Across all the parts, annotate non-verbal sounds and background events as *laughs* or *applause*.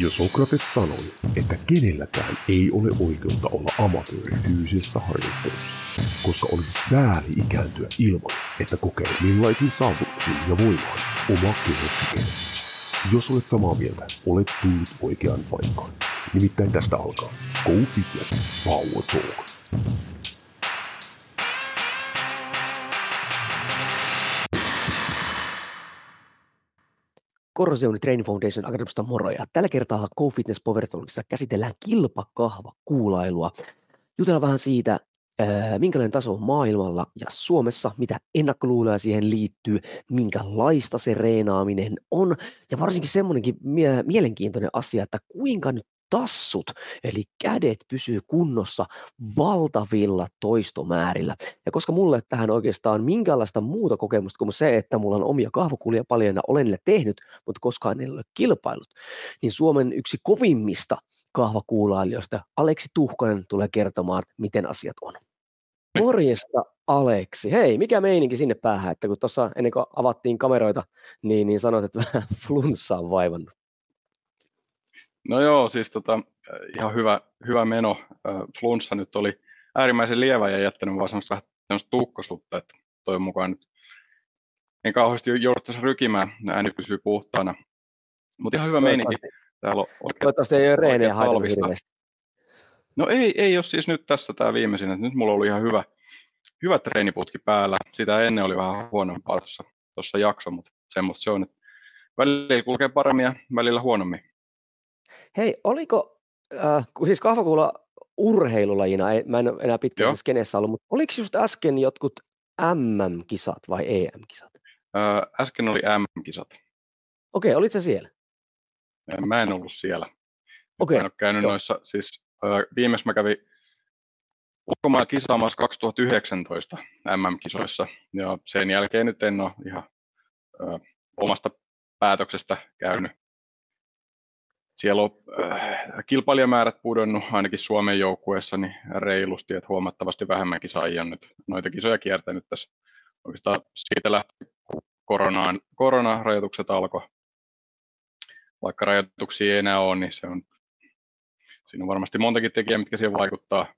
Jo Sokrates sanoi, että kenelläkään ei ole oikeutta olla amatööri fyysisessä harjoittelussa, koska olisi sääli ikääntyä ilman, että kokee millaisiin saavutuksiin ja voimaan oma keho. Jos olet samaa mieltä, olet tullut oikeaan paikkaan. Nimittäin tästä alkaa Go Fitness Power Talk. Corrosion Training Foundation Akademista moro ja tällä kertaa Go Fitness Power Talkissa käsitellään kilpakahva kuulailua. Jutellaan vähän siitä, minkälainen taso on maailmalla ja Suomessa, mitä ennakkoluuloja siihen liittyy, minkälaista se reenaaminen on ja varsinkin semmoinenkin mie- mielenkiintoinen asia, että kuinka nyt tassut, eli kädet pysyy kunnossa valtavilla toistomäärillä. Ja koska mulle tähän oikeastaan minkäänlaista muuta kokemusta kuin se, että mulla on omia kahvakulia paljon ja olen niille tehnyt, mutta koskaan en ole kilpailut, niin Suomen yksi kovimmista kahvakuulailijoista, Aleksi Tuhkonen, tulee kertomaan, miten asiat on. Morjesta Aleksi. Hei, mikä meininki sinne päähän, että kun tuossa ennen kuin avattiin kameroita, niin, niin sanoit, että *laughs* vähän flunssa on vaivannut. No joo, siis tota, ihan hyvä, hyvä meno. Flunssa nyt oli äärimmäisen lievä ja jättänyt vaan semmoista vähän semmoista tukkosutta, että toivon mukaan nyt en kauheasti jouduttaisi rykimään, ääni pysyy puhtaana. Mutta ihan hyvä meininki. Täällä on oikein, Toivottavasti ei ole reenejä hirveästi. No ei, ei ole siis nyt tässä tämä viimeisin, että nyt mulla oli ihan hyvä, hyvä treeniputki päällä. Sitä ennen oli vähän huonompaa tuossa, tuossa jakso, mutta semmoista se on, että välillä kulkee paremmin ja välillä huonommin. Hei, oliko, äh, siis kahvakuulla urheilulajina, ei, mä en ole enää pitkään skenessä ollut, mutta oliko just äsken jotkut MM-kisat vai EM-kisat? Äh, äsken oli MM-kisat. Okei, okay, olit se siellä? Mä en ollut siellä. Okay. Mä en ole käynyt Joo. noissa, siis äh, viimeis mä kävin ulkomailla kisaamassa 2019 MM-kisoissa, ja sen jälkeen nyt en ole ihan äh, omasta päätöksestä käynyt siellä on äh, kilpailijamäärät pudonnut ainakin Suomen joukkueessa niin reilusti, että huomattavasti vähemmän kisaajia nyt noita kisoja kiertänyt tässä. Oikeastaan siitä lähti, koronaan, koronarajoitukset alkoi. Vaikka rajoituksia ei enää ole, niin se on, siinä on varmasti montakin tekijää, mitkä siihen vaikuttaa.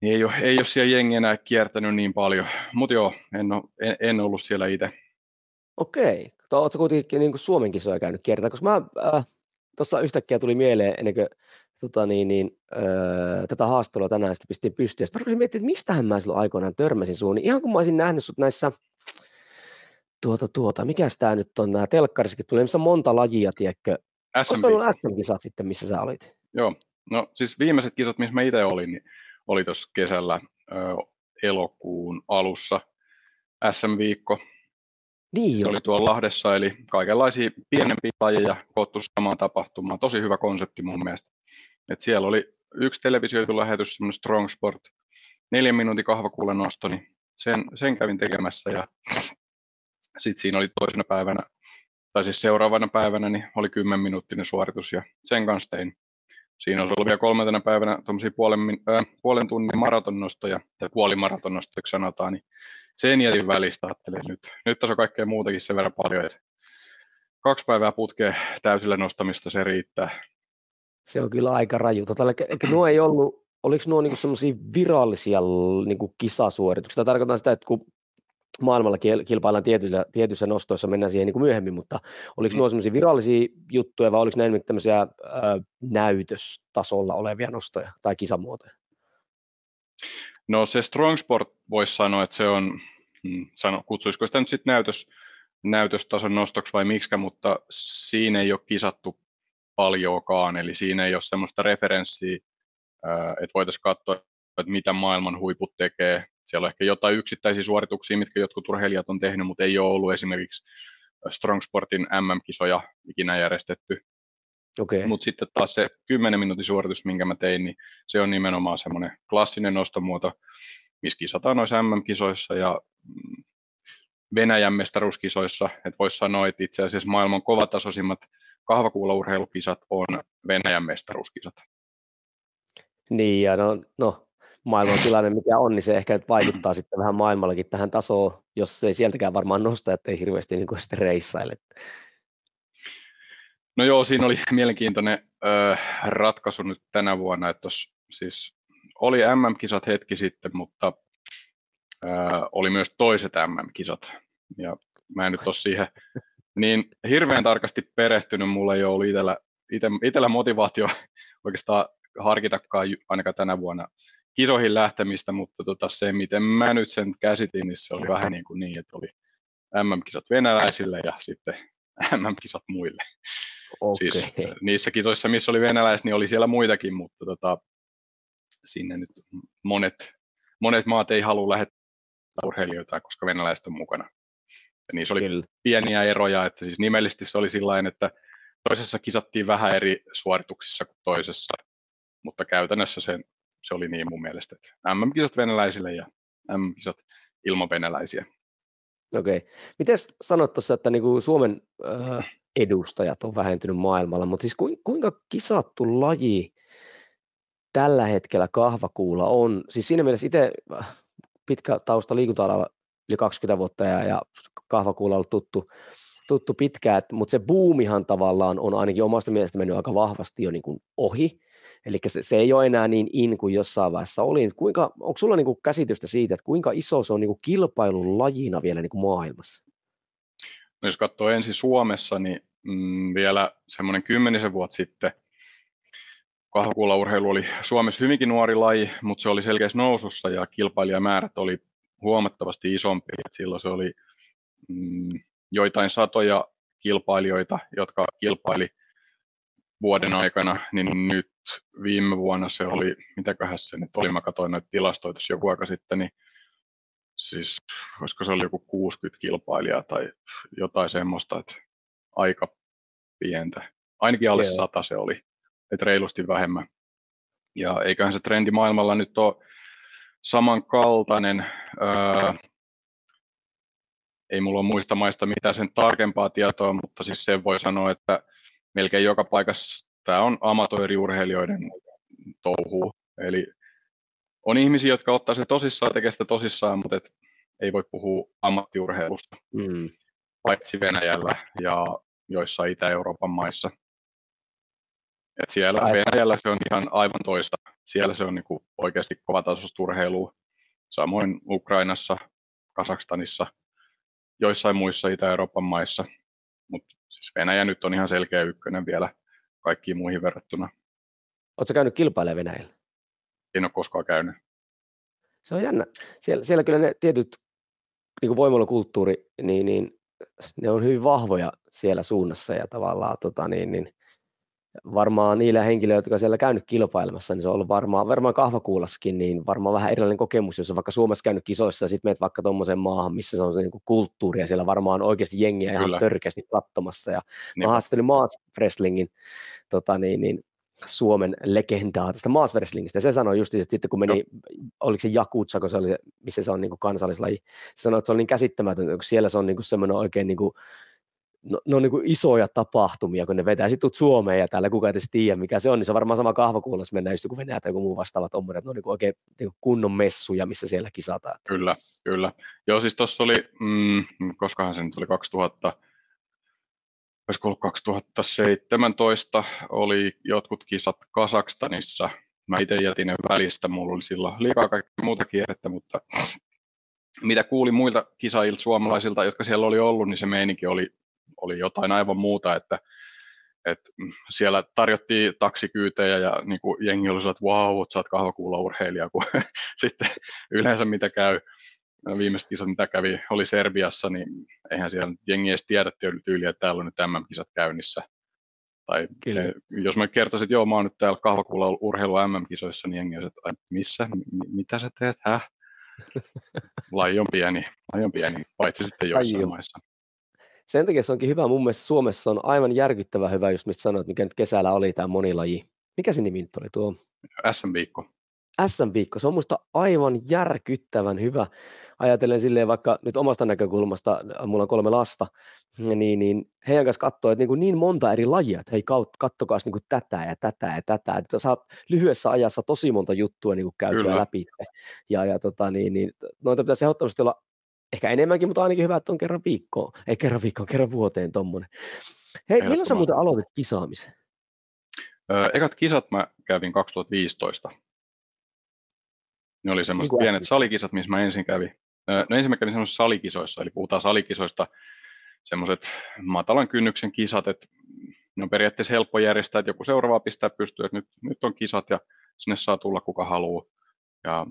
Niin ei ole, ei ole siellä jengi enää kiertänyt niin paljon, mutta joo, en, ole, en, en ollut siellä itse. Okei, Oletko kuitenkin niin kuin Suomen kisoja käynyt kiertää? Koska mä äh, tuossa yhtäkkiä tuli mieleen ennen kuin tota niin, niin, äh, tätä haastelua tänään sitten pistin pystyyn. Sitten mä rupesin miettimään, että mistähän mä silloin aikoinaan törmäsin suun. Niin ihan kun mä olisin nähnyt sut näissä, tuota, tuota, mikä tämä nyt on, nämä telkkarissakin tuli, missä monta lajia, tiedätkö? Olisiko ollut SM-kisat sitten, missä sä olit? Joo, no siis viimeiset kisat, missä mä itse olin, niin oli tuossa kesällä ö, elokuun alussa SM-viikko, niin se oli tuolla Lahdessa, eli kaikenlaisia pienempiä lajeja koottu samaan tapahtumaan. Tosi hyvä konsepti mun mielestä. Et siellä oli yksi televisioitu lähetys, semmoinen Strong Sport, neljän minuutin kahvakuulen nosto, niin sen, sen kävin tekemässä ja sitten siinä oli toisena päivänä, tai siis seuraavana päivänä, niin oli 10 minuuttinen suoritus ja sen kanssa tein. Siinä olisi ollut vielä kolmantena päivänä tuommoisia puolen, äh, puolen tunnin maratonnostoja, tai puolimaratonnostoiksi sanotaan, niin sen jätin välistä ajattelin, että nyt, nyt tässä on kaikkea muutakin sen verran paljon, että kaksi päivää putkea täysillä nostamista se riittää. Se on kyllä aika raju. Tota, eikä nuo ei ollut, oliko nuo niinku semmoisia virallisia niinku kisasuorituksia? Tarkoitan sitä, että kun maailmalla kilpaillaan tietyissä, tietyissä nostoissa, mennään siihen niin kuin myöhemmin, mutta oliko mm. nuo semmoisia virallisia juttuja vai oliko näin tämmöisiä ää, näytöstasolla olevia nostoja tai kisamuotoja? No se Strong Sport voisi sanoa, että se on, hmm, sano, kutsuisiko sitä nyt sitten näytös, näytöstason nostoksi vai miksi, mutta siinä ei ole kisattu paljoakaan, eli siinä ei ole semmoista referenssiä, että voitaisiin katsoa, että mitä maailman huiput tekee. Siellä on ehkä jotain yksittäisiä suorituksia, mitkä jotkut urheilijat on tehnyt, mutta ei ole ollut esimerkiksi Strong Sportin MM-kisoja ikinä järjestetty. Okay. Mutta sitten taas se 10 minuutin suoritus, minkä mä tein, niin se on nimenomaan semmoinen klassinen nostomuoto, missä kisataan noissa MM-kisoissa ja mm, Venäjän mestaruuskisoissa, että voisi sanoa, että itse asiassa maailman kovatasoisimmat kahvakuulaurheilukisat on Venäjän mestaruuskisat. Niin, ja no, no maailman tilanne mikä on, niin se ehkä vaikuttaa sitten vähän maailmallakin tähän tasoon, jos ei sieltäkään varmaan nosta, ettei hirveästi niin kuin sitten reissaile. No joo, siinä oli mielenkiintoinen ö, ratkaisu nyt tänä vuonna, että tos, siis oli MM-kisat hetki sitten, mutta ö, oli myös toiset MM-kisat. Ja mä en nyt ole siihen niin hirveän tarkasti perehtynyt, mulla ei ollut itellä, ite, itellä motivaatio oikeastaan harkitakaan ainakaan tänä vuonna kisoihin lähtemistä, mutta tota se, miten mä nyt sen käsitin, niin se oli vähän niin, kuin niin että oli MM-kisat venäläisille ja sitten MM-kisat muille. Okay. Siis niissä kisoissa, missä oli venäläiset, niin oli siellä muitakin, mutta tota, sinne nyt monet, monet maat ei halua lähettää urheilijoita, koska venäläiset on mukana. Ja niissä oli Kyllä. pieniä eroja, että siis nimellisesti se oli sillä että toisessa kisattiin vähän eri suorituksissa kuin toisessa, mutta käytännössä se, se oli niin mun mielestä, että MM-kisat venäläisille ja MM-kisat ilman venäläisiä. Okei. Okay. Miten sanot tuossa, että niinku Suomen äh, edustajat on vähentynyt maailmalla, mutta siis kuinka kisattu laji tällä hetkellä kahvakuulla on? Siis siinä mielessä itse äh, pitkä tausta liikunta yli 20 vuotta ja, ja kahvakuulla ollut tuttu, tuttu pitkään, mutta se buumihan tavallaan on ainakin omasta mielestä mennyt aika vahvasti jo niin kuin ohi, eli se, se ei ole enää niin in kuin jossain vaiheessa oli. Kuinka, onko sulla niin kuin käsitystä siitä, että kuinka iso se on niin kuin kilpailun lajina vielä niin kuin maailmassa? No jos katsoo ensin Suomessa, niin mm, vielä semmoinen kymmenisen vuotta sitten kahvakuulaurheilu oli Suomessa hyvinkin nuori laji, mutta se oli selkeässä nousussa ja kilpailijamäärät oli huomattavasti isompi. Et silloin se oli mm, joitain satoja kilpailijoita, jotka kilpaili vuoden aikana, niin nyt viime vuonna se oli, mitäköhän se nyt oli, mä katsoin noita tilastoja joku aika sitten, niin siis koska se oli joku 60 kilpailijaa tai jotain semmoista, että aika pientä. Ainakin alle sata se oli, että reilusti vähemmän. Ja eiköhän se trendi maailmalla nyt ole samankaltainen. Öö, ei mulla ole muista maista mitään sen tarkempaa tietoa, mutta siis se voi sanoa, että melkein joka paikassa tämä on amatööriurheilijoiden touhu. Eli on ihmisiä, jotka ottaa se tosissaan, tekee sitä tosissaan, mutta et ei voi puhua ammattiurheilusta, mm. paitsi Venäjällä ja joissain Itä-Euroopan maissa. Et siellä aivan. Venäjällä se on ihan aivan toista. Siellä se on niinku oikeasti kovatasoista urheilua. Samoin Ukrainassa, Kasakstanissa, joissain muissa Itä-Euroopan maissa. Mutta siis Venäjä nyt on ihan selkeä ykkönen vielä kaikkiin muihin verrattuna. Oletko käynyt kilpailemaan Venäjällä? En ole koskaan käynyt. Se on jännä. Siellä, siellä kyllä ne tietyt niin voimailukulttuuri, niin, niin ne on hyvin vahvoja siellä suunnassa ja tavallaan tota, niin, niin, varmaan niillä henkilöillä, jotka siellä käynyt kilpailemassa, niin se on ollut varmaan, varmaan kahvakuulaskin, niin varmaan vähän erilainen kokemus, jos on vaikka Suomessa käynyt kisoissa ja sitten menet vaikka tuommoiseen maahan, missä se on se niin kuin kulttuuri ja siellä varmaan oikeasti jengiä Kyllä. ihan törkeästi katsomassa. Ja niin. mä haastattelin Maas Wrestlingin tota niin, niin, Suomen legendaa tästä Maas Wrestlingistä. Ja se sanoi just, että sitten kun meni, no. oliko se Jakutsa, kun se oli se, missä se on niin kuin kansallislaji, se sanoi, että se on niin käsittämätöntä, kun siellä se on niin kuin semmoinen oikein niin kuin no, ne on niin kuin isoja tapahtumia, kun ne vetää sitten Suomeen ja täällä kukaan ei tiedä, mikä se on, niin se on varmaan sama kahvakuulla, jos mennään just joku Venäjä tai joku muu vastaava tommoinen, että ne on niin kuin oikein niin kuin kunnon messuja, missä siellä kisataan. Kyllä, kyllä. Joo, siis tuossa oli, mm, koskahan se nyt oli 2000, olisiko ollut 2017, oli jotkut kisat Kasakstanissa. Mä itse jätin ne välistä, mulla oli silloin liikaa kaikkea muuta kierrettä, mutta mitä kuulin muilta kisaajilta suomalaisilta, jotka siellä oli ollut, niin se meininki oli oli jotain aivan muuta, että, että siellä tarjottiin taksikyytejä ja niin kuin jengi oli että wow, sä oot kahvakuulaurheilija, kun *laughs* sitten yleensä mitä käy, viimeiset kisat mitä kävi, oli Serbiassa, niin eihän siellä jengi edes tiedä tyyli, että täällä on nyt MM-kisat käynnissä. Tai Kyllä. jos mä kertoisin, että joo, mä oon nyt täällä kahvakuulla urheilu MM-kisoissa, niin jengi olisi, että missä, M- mitä sä teet, häh? Laji *laughs* on pieni, laji on pieni, paitsi sitten joissain maissa sen takia se onkin hyvä. Mun mielestä Suomessa on aivan järkyttävä hyvä, just mistä sanoit, mikä nyt kesällä oli tämä monilaji. Mikä se nimi nyt oli tuo? SM-viikko. SM-viikko, se on musta aivan järkyttävän hyvä. Ajatellen silleen vaikka nyt omasta näkökulmasta, mulla on kolme lasta, niin, niin heidän kanssa katsoo, että niin, kuin niin monta eri lajia, että hei kattokaa niin kuin tätä ja tätä ja tätä, että saa lyhyessä ajassa tosi monta juttua niin kuin käytyä Kyllä. läpi. Ja, ja tota, niin, niin, noita pitäisi ehdottomasti olla ehkä enemmänkin, mutta ainakin hyvä, että on kerran viikkoon, ei kerran viikkoon, kerran vuoteen tuommoinen. Hei, milloin sä muuten aloitit kisaamisen? ekat kisat mä kävin 2015. Ne oli semmoiset niin pienet salikisat, missä mä ensin kävin. No ensin mä kävin semmoisissa salikisoissa, eli puhutaan salikisoista, semmoiset matalan kynnyksen kisat, että ne on periaatteessa helppo järjestää, että joku seuraava pistää pystyyn, että nyt, nyt on kisat ja sinne saa tulla kuka haluaa. Ja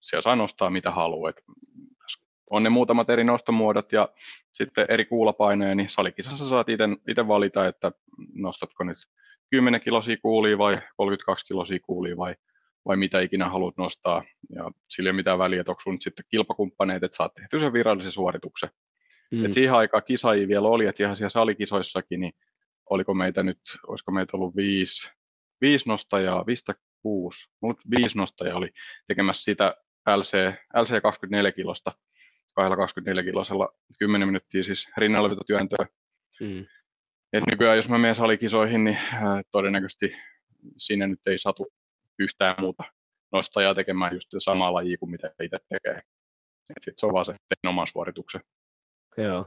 siellä saa nostaa mitä haluaa. Että on ne muutamat eri nostomuodot ja sitten eri kuulapaineja, niin salikisassa saat itse valita, että nostatko nyt 10 kilosia kuulia vai 32 kilosia kuulia vai, vai mitä ikinä haluat nostaa. Ja sillä ei ole mitään väliä, että onko sun sitten kilpakumppaneet, että saat tehty sen virallisen suorituksen. Mm. Et siihen aikaan kisaajia vielä oli, että ihan siellä salikisoissakin, niin oliko meitä nyt, olisiko meitä ollut viisi, viisi nostajaa, viistä kuusi, mulla viisi nostajaa oli tekemässä sitä LC, LC 24 kilosta, 24 kilosella 10 minuuttia siis rinnalla Mm. Et nykyään jos mä menen salikisoihin, niin äh, todennäköisesti siinä nyt ei satu yhtään muuta nostajaa tekemään just samaa lajia kuin mitä itse tekee. Sitten se on vaan se oman suorituksen. Joo.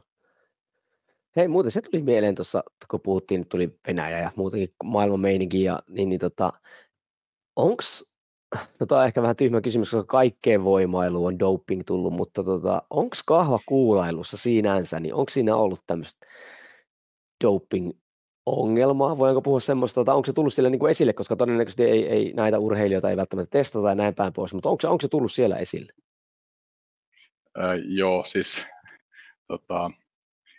Hei, muuten se tuli mieleen tuossa, kun puhuttiin, tuli Venäjä ja muutenkin maailman meininki, ja, niin, niin tota, onks, no tämä on ehkä vähän tyhmä kysymys, koska kaikkeen voimailuun on doping tullut, mutta tota, onko kuulailussa sinänsä, niin onko siinä ollut tämmöistä doping ongelmaa, voinko puhua semmoista, tai onko se tullut sille niin kuin esille, koska todennäköisesti ei, ei näitä urheilijoita ei välttämättä testata ja näin päin pois, mutta onko se, onko se tullut siellä esille? Äh, joo, siis tota,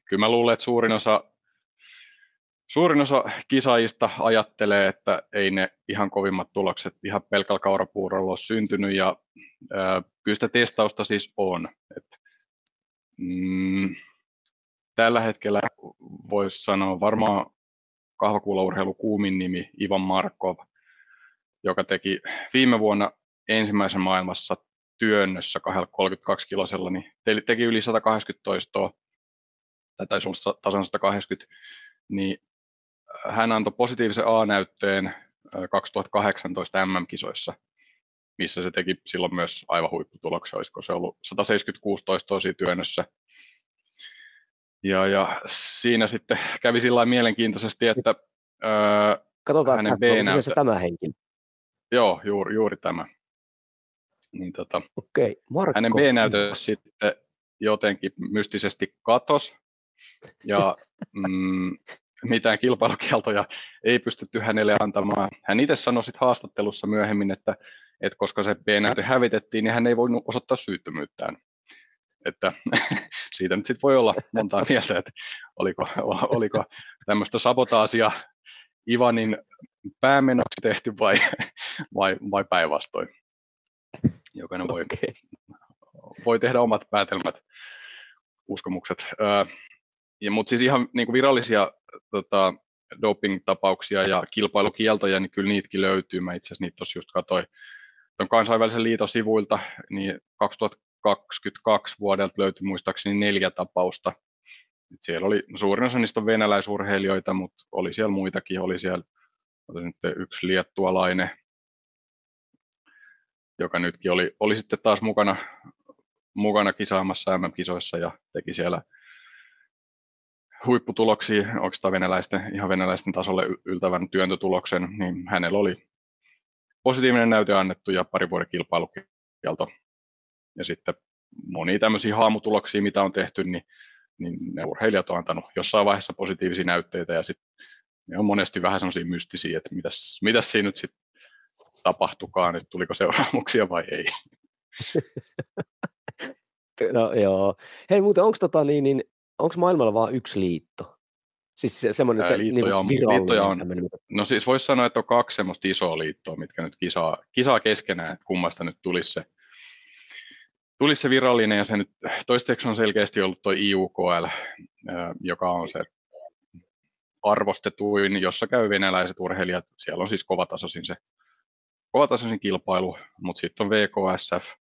kyllä mä luulen, että suurin osa, suurin osa kisaajista ajattelee, että ei ne ihan kovimmat tulokset ihan pelkällä kaurapuurolla ole syntynyt, ja ää, kyllä sitä testausta siis on. Et, mm, tällä hetkellä voisi sanoa varmaan kahvakuulaurheilu kuumin nimi Ivan Markov, joka teki viime vuonna ensimmäisen maailmassa työnnössä 32 kilosella, niin teki yli 180 toistoa tai taisi olla tasan 180, niin äh, hän antoi positiivisen A-näytteen 2018 MM-kisoissa, missä se teki silloin myös aivan huipputuloksia, olisiko se ollut 176 toistoa työnnössä. Ja, ja siinä sitten kävi sillä mielenkiintoisesti, että öö, Katsotaan, hänen B-näyttö... se tämä henkilö. Joo, juuri, juuri tämä. Niin, tota, okay, Markko. Hänen B-näytö sitten jotenkin mystisesti katos ja *laughs* mm, mitään kilpailukieltoja ei pystytty hänelle antamaan. Hän itse sanoi sitten haastattelussa myöhemmin, että, että koska se B-näyte hävitettiin, niin hän ei voinut osoittaa syyttömyyttään. Että *laughs* siitä nyt sitten voi olla montaa *laughs* mieltä, että oliko, oliko tämmöistä sabotaasia Ivanin päämenoksi tehty vai, vai, vai päinvastoin. Jokainen voi, okay. voi tehdä omat päätelmät, uskomukset. Ja, mutta siis ihan niin kuin virallisia tota, doping-tapauksia ja kilpailukieltoja, niin kyllä niitäkin löytyy. Mä itse asiassa niitä tuossa just katsoin tuon kansainvälisen liiton sivuilta, niin 2022 vuodelta löytyi muistaakseni neljä tapausta. Et siellä oli, suurin osa niistä venäläisurheilijoita, mutta oli siellä muitakin, oli siellä nyt yksi liettualainen, joka nytkin oli, oli sitten taas mukana, mukana kisaamassa MM-kisoissa ja teki siellä huipputuloksia, oikeastaan venäläisten, ihan venäläisten tasolle yltävän työntötuloksen, niin hänellä oli positiivinen näyte annettu ja pari vuoden kilpailukielto. Ja sitten monia tämmöisiä haamutuloksia, mitä on tehty, niin, niin ne urheilijat on antanut jossain vaiheessa positiivisia näytteitä ja sitten ne on monesti vähän semmoisia mystisiä, että mitäs, mitäs siinä nyt sitten tapahtukaan, että tuliko seuraamuksia vai ei. *laughs* No joo. Hei muuten, onko tota niin, niin onko maailmalla vain yksi liitto? Siis se, semmoinen, se, liittoja, niin on, liittoja on, no siis voisi sanoa, että on kaksi semmoista isoa liittoa, mitkä nyt kisaa, kisaa keskenään, että kummasta nyt tulisi se, tulisi se virallinen, ja se nyt toistaiseksi on selkeästi ollut tuo IUKL, joka on se arvostetuin, jossa käy venäläiset urheilijat. Siellä on siis kovatasoisin se kovatasoisin kilpailu, mutta sitten on VKSF,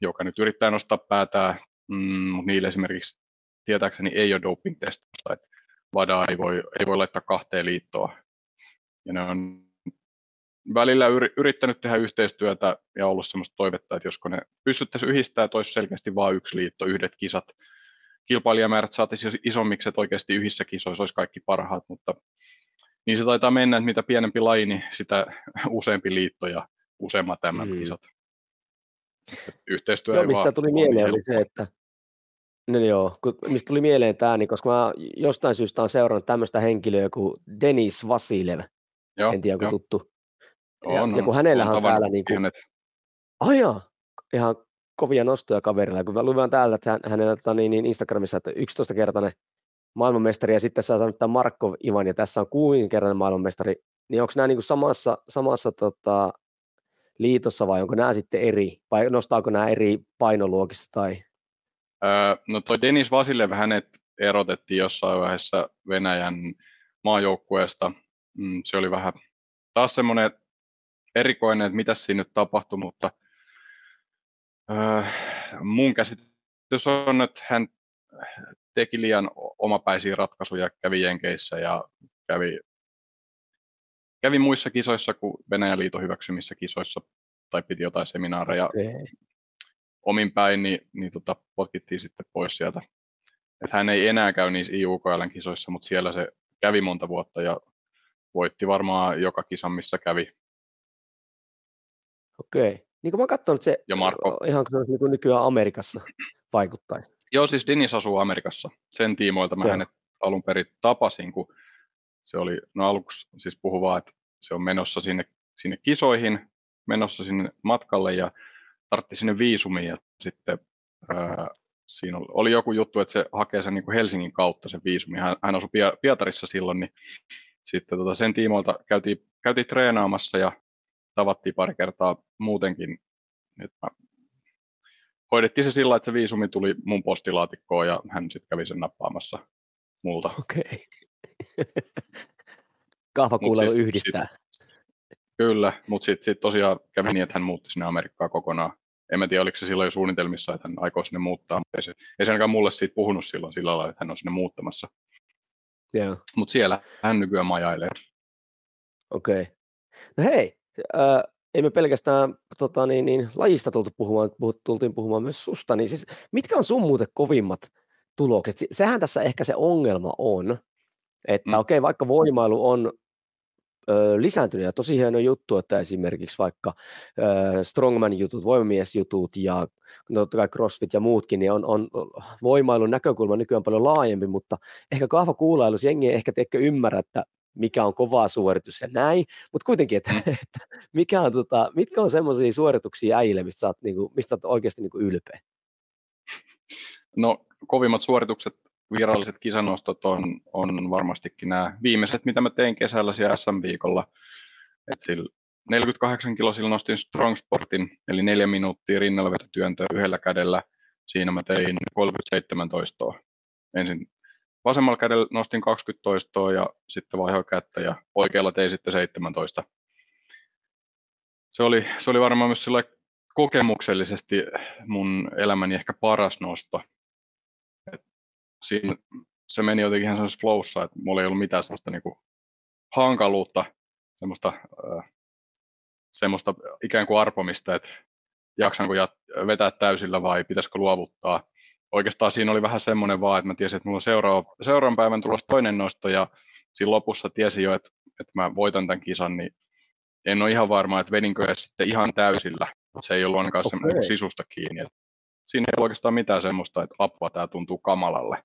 joka nyt yrittää nostaa päätään mm, mutta niille esimerkiksi tietääkseni ei ole doping-testausta, että VADA ei voi, ei voi laittaa kahteen liittoa. Ja ne on välillä yrittänyt tehdä yhteistyötä ja ollut sellaista toivetta, että josko ne pystyttäisiin yhdistämään, että olisi selkeästi vain yksi liitto, yhdet kisat, kilpailijamäärät saataisiin isommiksi, että oikeasti yhdessä kisoissa olisi kaikki parhaat, mutta niin se taitaa mennä, että mitä pienempi laji, niin sitä useampi liitto ja useammat tämän mm. kisat. Yhteistyö joo, mistä tuli mieleen oli se, että No joo, kun, mistä tuli mieleen tämä, niin koska mä jostain syystä olen seurannut tämmöistä henkilöä kuin Denis Vasilev, joo, en tiedä, onko tuttu. Ja, on, ja kun hänellähän on täällä niin kuin... Ai jaa, ihan kovia nostoja kaverilla. Kun mä luin täältä, että hänellä tota, niin, niin Instagramissa, että 11-kertainen maailmanmestari ja sitten saa saanut tämän Markov Ivan ja tässä on kuusinkertainen maailmanmestari, niin onko nämä niin kuin samassa, samassa tota, liitossa vai onko nämä sitten eri, vai nostaako nämä eri painoluokissa tai? Öö, no toi Denis Vasilev hänet erotettiin jossain vaiheessa Venäjän maajoukkueesta. Mm, se oli vähän taas semmoinen erikoinen, että mitä siinä nyt tapahtui, mutta öö, mun käsitys on, että hän teki liian omapäisiä ratkaisuja, kävi Jenkeissä ja kävi, kävi muissa kisoissa kuin Venäjän liiton hyväksymissä kisoissa tai piti jotain seminaareja okay. omin päin, niin, niin tota, potkittiin sitten pois sieltä. Et hän ei enää käy niissä IUKLn kisoissa, mutta siellä se kävi monta vuotta ja voitti varmaan joka kisan, missä kävi. Okei. Niin kuin mä oon se ja Marko... ihan kuin niin nykyään Amerikassa vaikuttaisi. Joo, siis Dennis asuu Amerikassa. Sen tiimoilta mä Joo. hänet alun perin tapasin, kun se oli, no aluksi siis puhu vaan, että se on menossa sinne, sinne kisoihin, menossa sinne matkalle ja tartti sinne viisumiin ja sitten ää, siinä oli, oli joku juttu, että se hakee sen niin kuin Helsingin kautta sen viisumi. Hän, hän asui Pietarissa silloin, niin sitten tota sen tiimoilta käytiin, käytiin treenaamassa ja tavattiin pari kertaa muutenkin. Että mä hoidettiin se sillä, että se viisumi tuli mun postilaatikkoon ja hän sitten kävi sen nappaamassa multa. Okei. *laughs* Okay. Kahvakuulelu siis, yhdistää. Sit, kyllä, mutta sitten sit tosiaan kävi niin, että hän muutti sinne Amerikkaan kokonaan. En mä tiedä, oliko se silloin jo suunnitelmissa, että hän aikoo sinne muuttaa, mutta ei se, ei se ainakaan mulle siitä puhunut silloin sillä lailla, että hän on sinne muuttamassa. Yeah. Mutta siellä hän nykyään majailee. Okei. Okay. No hei, ei me pelkästään tota, niin, niin, lajista tultu puhumaan, tultiin puhumaan myös susta, niin siis mitkä on sun muuten kovimmat tulokset? Sehän tässä ehkä se ongelma on, että mm. okei, okay, vaikka voimailu on ö, lisääntynyt ja tosi hieno juttu, että esimerkiksi vaikka ö, strongman-jutut, voimamies-jutut ja no, totta kai crossfit ja muutkin, niin on, on voimailun näkökulma nykyään paljon laajempi, mutta ehkä kahvakuulailus jengi ehkä teekö ymmärrä, että mikä on kova suoritus ja näin, mutta kuitenkin, että, mm. että mikä on, tota, mitkä on semmoisia suorituksia äijille, mistä sä oot, niin kuin, mistä sä oot oikeasti niin kuin ylpeä? No kovimmat suoritukset, viralliset kisanostot on, on varmastikin nämä viimeiset, mitä mä tein kesällä siellä SM-viikolla. Et sillä 48 kilosilla nostin Strong Sportin, eli neljä minuuttia rinnalvetotyöntöä yhdellä kädellä. Siinä mä tein 37 toistoa. Ensin vasemmalla kädellä nostin 20 toistoa ja sitten vaihoin kättä ja oikealla tein sitten 17. Se oli, se oli varmaan myös sillä kokemuksellisesti mun elämäni ehkä paras nosto. Et siinä, se meni jotenkin ihan sellaisessa flowssa, että mulla ei ollut mitään sellaista niinku hankaluutta, semmoista, äh, semmoista ikään kuin arpomista, että jaksanko jat- vetää täysillä vai pitäisikö luovuttaa oikeastaan siinä oli vähän semmoinen vaan, että mä tiesin, että mulla on seuraava, seuraavan päivän tulossa toinen nosto ja siinä lopussa tiesin jo, että, että mä voitan tämän kisan, niin en ole ihan varma, että vedinkö edes sitten ihan täysillä. Se ei ollut ainakaan okay. semmoinen sisusta kiinni. Että siinä ei ole oikeastaan mitään semmoista, että apua, tämä tuntuu kamalalle.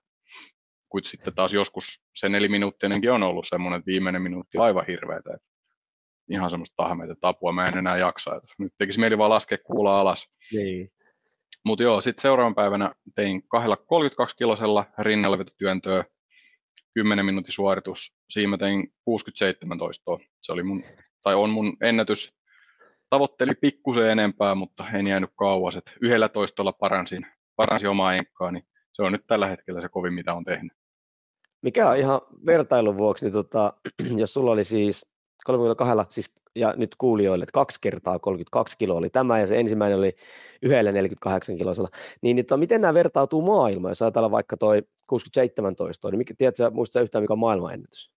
Kuitenkin sitten taas joskus se neliminuuttinenkin on ollut semmoinen, että viimeinen minuutti on aivan hirveätä. Että ihan semmoista tahmeita, että apua mä en enää jaksa. Että nyt tekisi mieli vaan laskea kuulla alas. Niin. Mutta joo, sitten seuraavan päivänä tein kahdella 32 kilosella rinnalvetotyöntöä, 10 minuutin suoritus. Siinä mä tein 67 toistoa. Se oli mun, tai on mun ennätys. Tavoitteli pikkusen enempää, mutta en jäänyt kauas. Et yhdellä toistolla paransin, paransin omaa enkkaa, niin se on nyt tällä hetkellä se kovin, mitä on tehnyt. Mikä on ihan vertailun vuoksi, niin tota, *clears throat* jos sulla oli siis 32, siis ja nyt kuulijoille, että kaksi kertaa 32 kiloa oli tämä, ja se ensimmäinen oli yhdellä 48 kilosella. Niin, niin to, miten nämä vertautuu maailmaan, jos ajatellaan vaikka toi 67 toistoa, niin mikä, tiedätkö, muistatko yhtään, mikä on maailmanennätys?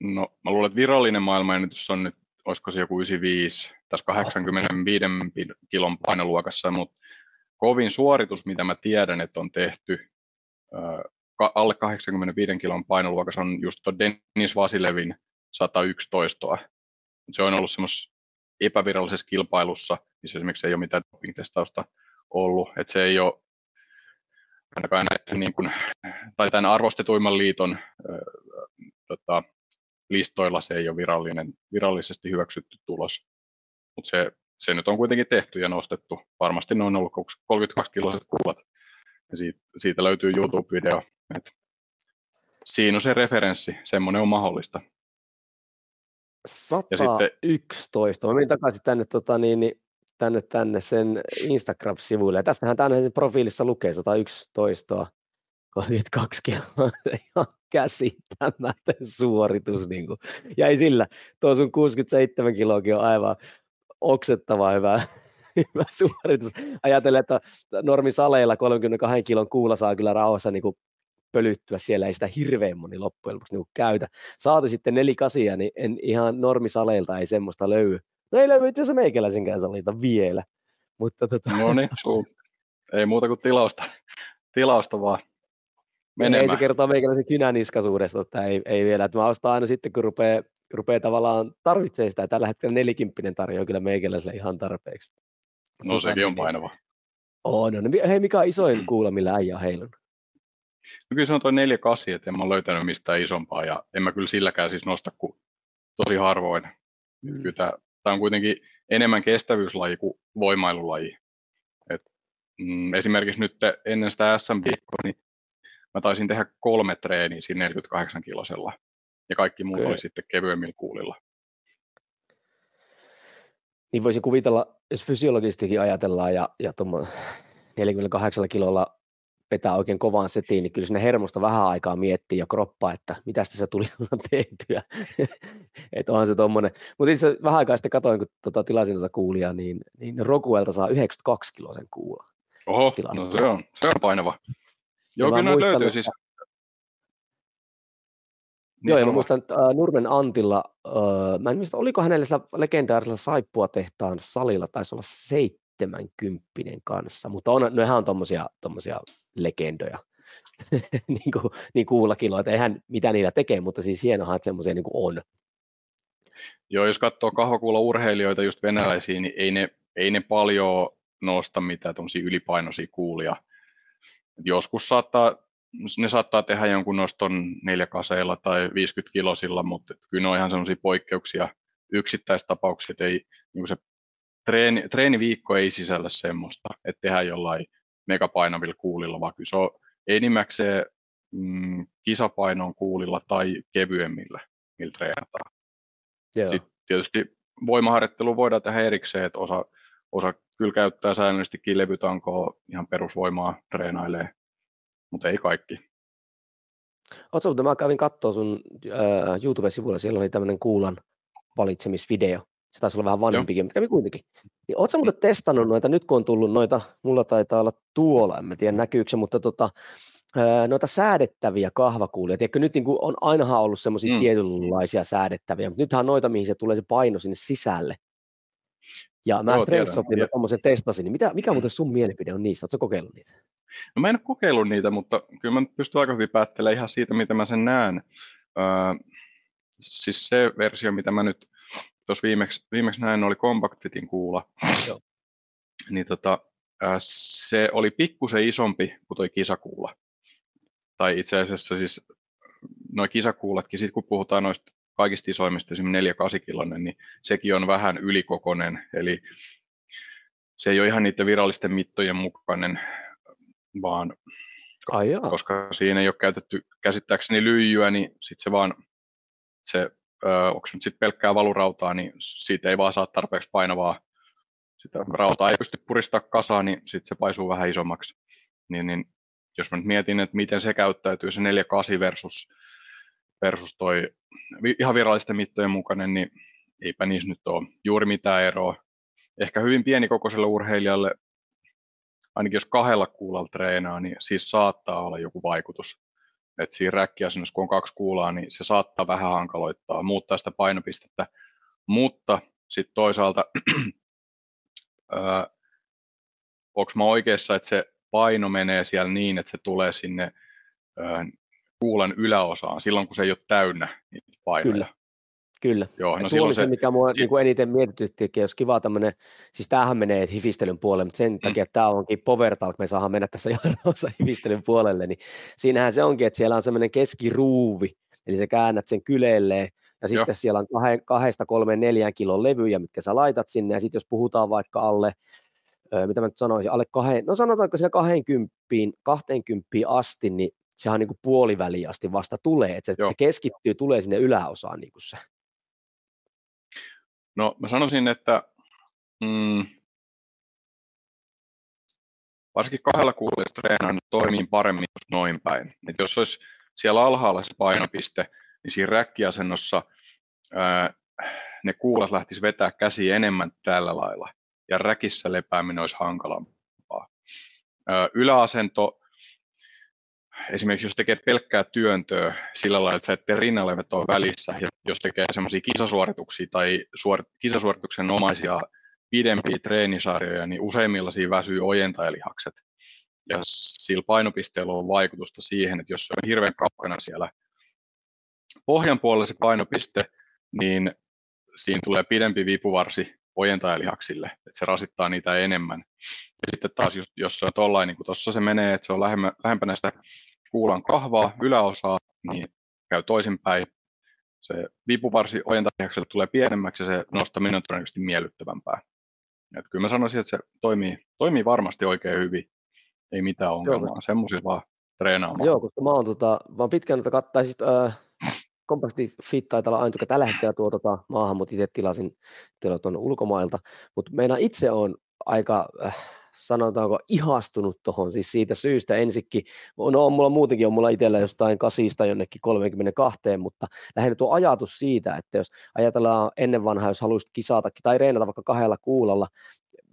No, mä luulen, että virallinen maailmanennätys on nyt, olisiko se joku 95, tässä 85 kilon painoluokassa, mutta kovin suoritus, mitä mä tiedän, että on tehty, alle 85 kilon painoluokassa on just Dennis Vasilevin 111. Se on ollut semmoisessa epävirallisessa kilpailussa, missä esimerkiksi ei ole mitään doping-testausta ollut, että se ei ole ainakaan näiden, niin kuin, tai tämän arvostetuimman liiton äh, tota, listoilla se ei ole virallinen, virallisesti hyväksytty tulos, mutta se, se nyt on kuitenkin tehty ja nostettu. Varmasti ollut 32 kiloiset kuvat. Ja siitä, siitä löytyy YouTube-video. Et siinä on se referenssi, semmoinen on mahdollista. 111. Mä menin takaisin tänne, tota, niin, niin, tänne, tänne sen Instagram-sivuille. Ja tässähän tänne sen profiilissa lukee 111 32 kiloa. Ihan käsittämätön suoritus. Niin kuin. Ja ei sillä, tuo sun 67 kiloakin on aivan oksettava hyvä, *laughs* hyvä suoritus. Ajattelen, että normisaleilla 32 kilon kuulla saa kyllä rauhassa niin kuin pölyttyä siellä, ei sitä hirveän moni loppujen lopuksi niin käytä. Saati sitten nelikasia, niin en ihan normisaleilta ei semmoista löydy. No ei löydy itse asiassa meikäläisenkään salita vielä. Mutta tota... No niin, *laughs* ei muuta kuin tilausta, tilausta vaan menemään. Ei se kertoo meikäläisen kynäniskaisuudesta, että ei, ei vielä. Että mä ostan aina sitten, kun rupeaa, rupeaa tavallaan tarvitsee sitä. Tällä hetkellä nelikymppinen tarjoaa kyllä meikäläiselle ihan tarpeeksi. No sekin on painava. On, on. Hei, mikä on isoin kuula, millä äijä on heilunut? No kyllä se on tuo 48, että en mä löytänyt mistään isompaa ja en mä kyllä silläkään siis nosta kuin tosi harvoin. Mm. Kyllä tämä, tämä on kuitenkin enemmän kestävyyslaji kuin voimailulaji. Et, mm, esimerkiksi nyt ennen sitä SM niin mä taisin tehdä kolme treeniä siinä 48 kilosella ja kaikki muut okay. oli sitten kevyemmillä kuulilla. Niin voisin kuvitella, jos fysiologistikin ajatellaan ja, ja 48 kilolla vetää oikein kovaan setiin, niin kyllä sinne hermosta vähän aikaa miettii ja kroppa, että mitä se tuli *laughs* tehtyä. *laughs* että onhan se tuommoinen. Mutta itse vähän aikaa sitten katsoin, kun tota, tilasin tuota kuulia, niin, niin Rokuelta saa 92 kilosen kuula. Oho, no se on, se on painava. Joo, kyllä muistan, löytyy siis. Niin Joo, ja mä muistan, että äh, Nurmen Antilla, äh, mä en muista, oliko hänellä sillä legendaarisella saippua tehtaan salilla, taisi olla 70 kanssa, mutta on, nehän on tommosia legendoja, *laughs* niin, kuin, niin kuullakin, että eihän mitä niillä tekee, mutta siis hienohan, että semmoisia niin on. Joo, jos katsoo kahvakuulla urheilijoita, just venäläisiä, niin ei ne, ei ne paljon nosta mitään tuommoisia ylipainoisia kuulia. Joskus saattaa, ne saattaa tehdä jonkun noston neljäkaseilla tai 50 kilosilla, mutta kyllä ne on ihan sellaisia poikkeuksia, yksittäistapauksia, että ei, niin se treeni, treeniviikko ei sisällä semmoista, että tehdään jollain megapainavilla kuulilla, vaan kyllä se on enimmäkseen mm, kisapainon kuulilla tai kevyemmillä, millä treenataan. Joo. Sitten tietysti voimaharjoittelu voidaan tehdä erikseen, että osa, osa kyllä käyttää säännöllisesti levytankoa ihan perusvoimaa treenailee, mutta ei kaikki. Oletko, mä kävin katsoa sun äh, YouTube-sivulla, siellä oli tämmöinen kuulan valitsemisvideo. Se taisi olla vähän vanhempikin, mutta kävi kuitenkin. Niin, oletko muuten testannut noita, nyt kun on tullut noita, mulla taitaa olla tuolla, en tiedä näkyykö se, mutta tota, noita säädettäviä kahvakuulia. Tiedätkö, nyt niin on ainahan ollut semmoisia mm. tietynlaisia säädettäviä, mutta nythän on noita, mihin se tulee se paino sinne sisälle. Ja mä Strengthsopilla tuommoisen testasin, niin mitä, mikä mm. muuten sun mielipide on niistä? Oletko kokeillut niitä? No mä en ole kokeillut niitä, mutta kyllä mä pystyn aika hyvin päättelemään ihan siitä, mitä mä sen näen. Öö, siis se versio, mitä mä nyt tuossa viimeksi, viimeksi näin, oli Compactitin kuula. Joo. *clears throat* niin tota, se oli pikkusen isompi kuin toi kisakuula. Tai itse asiassa siis noin kisakuulatkin, sit kun puhutaan noista kaikista isoimmista, esimerkiksi 4-8 kilonen, niin sekin on vähän ylikokonen, eli se ei ole ihan niiden virallisten mittojen mukainen, vaan Ai koska siinä ei ole käytetty käsittääkseni lyijyä, niin sitten se vaan, se, onko nyt sitten pelkkää valurautaa, niin siitä ei vaan saa tarpeeksi painavaa, sitä rautaa ei pysty puristaa kasaan, niin sitten se paisuu vähän isommaksi. Niin, niin jos mä nyt mietin, että miten se käyttäytyy, se 4.8 versus versus toi ihan virallisten mittojen mukainen, niin eipä niissä nyt ole juuri mitään eroa. Ehkä hyvin pienikokoiselle urheilijalle, ainakin jos kahdella kuulalla treenaa, niin siis saattaa olla joku vaikutus. Että siinä räkkiasennossa, kun on kaksi kuulaa, niin se saattaa vähän hankaloittaa, muuttaa sitä painopistettä. Mutta sitten toisaalta, *clears throat* onko mä oikeassa, että se paino menee siellä niin, että se tulee sinne kuulen yläosaan silloin, kun se ei ole täynnä niitä painoja. Kyllä. Kyllä. Joo, no tuo oli se, mikä mua si- niin kuin eniten mietitytti, että jos kiva tämmöinen, siis tämähän menee hifistelyn puolelle, mutta sen mm. takia, että tämä onkin Power Talk, me saadaan mennä tässä *laughs* jarnossa hifistelyn puolelle, niin siinähän se onkin, että siellä on semmoinen keskiruuvi, eli sä käännät sen kyleelleen, ja sitten Joo. siellä on kahe, kahdesta kolmeen neljään kilon levyjä, mitkä sä laitat sinne, ja sitten jos puhutaan vaikka alle, mitä mä nyt sanoisin, alle kahden, no sanotaanko siellä 20, 20 asti, niin sehän on niin kuin puoliväliin asti vasta tulee, että se, se keskittyy, tulee sinne yläosaan niin kuin se. No mä sanoisin, että mm, varsinkin kahdella kuulijoista treenaan toimii paremmin just noin päin. Et jos olisi siellä alhaalla se painopiste, niin siinä räkkiasennossa ää, ne kuulat lähtis vetää käsi enemmän tällä lailla, ja räkissä lepääminen olisi hankalampaa. Ää, yläasento esimerkiksi jos tekee pelkkää työntöä sillä lailla, että sä et rinnallevetoa välissä, ja jos tekee semmoisia kisasuorituksia tai suor- kisasuorituksen omaisia pidempiä treenisarjoja, niin useimmilla siinä väsyy ojentajalihakset. Ja sillä painopisteellä on vaikutusta siihen, että jos se on hirveän kaukana siellä pohjan puolella se painopiste, niin siinä tulee pidempi vipuvarsi ojentajallihaksille, että se rasittaa niitä enemmän. Ja sitten taas just, jos se on tollain, niin kuin tuossa se menee, että se on lähempänä sitä kuulan kahvaa yläosaa, niin käy toisinpäin. Se vipuvarsi ojentajakselle tulee pienemmäksi ja se nostaminen on todennäköisesti miellyttävämpää. Et kyllä mä sanoisin, että se toimii, toimii varmasti oikein hyvin. Ei mitään ongelmaa, semmoisilla vaan treenaamaan. Joo, koska mä oon, tota, mä oon pitkään noita kattaa, siis, äh, Compacti Fit taitaa olla aina, tällä hetkellä tuo tota, maahan, mutta itse tilasin tuon ulkomailta, mutta meidän itse on aika äh, sanotaanko ihastunut tuohon, siis siitä syystä ensikin, no on mulla muutenkin, on mulla itsellä jostain kasista jonnekin 32, mutta lähinnä tuo ajatus siitä, että jos ajatellaan ennen vanhaa, jos haluaisit kisata tai reenata vaikka kahdella kuulalla,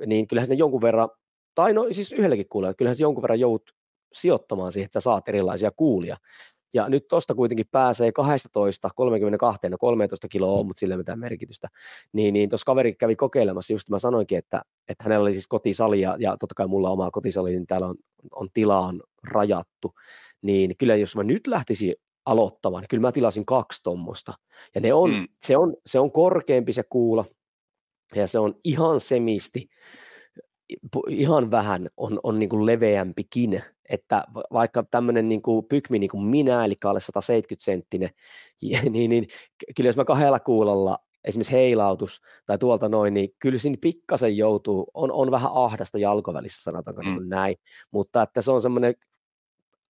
niin kyllähän sinne jonkun verran, tai no siis yhdelläkin kuulella, kyllähän se jonkun verran joudut sijoittamaan siihen, että sä saat erilaisia kuulia. Ja nyt tuosta kuitenkin pääsee 12, 32, no 13 kiloa on, mutta sillä ei mitään merkitystä. Niin, niin tuossa kaveri kävi kokeilemassa, just mä sanoinkin, että, että hänellä oli siis kotisali ja, ja totta kai mulla oma kotisali, niin täällä on, on tila on rajattu. Niin kyllä jos mä nyt lähtisin aloittamaan, niin kyllä mä tilasin kaksi tuommoista. Ja ne on, mm. se, on, se on korkeampi se kuula, ja se on ihan semisti, ihan vähän on, on niin kuin leveämpikin, että vaikka tämmöinen niin kuin pykmi niin kuin minä, eli alle 170 senttinen, *laughs* niin, niin kyllä jos mä kahdella kuulolla esimerkiksi heilautus tai tuolta noin, niin kyllä siinä pikkasen joutuu, on, on vähän ahdasta jalkovälissä, sanotaanko mm. näin, mutta että se on semmoinen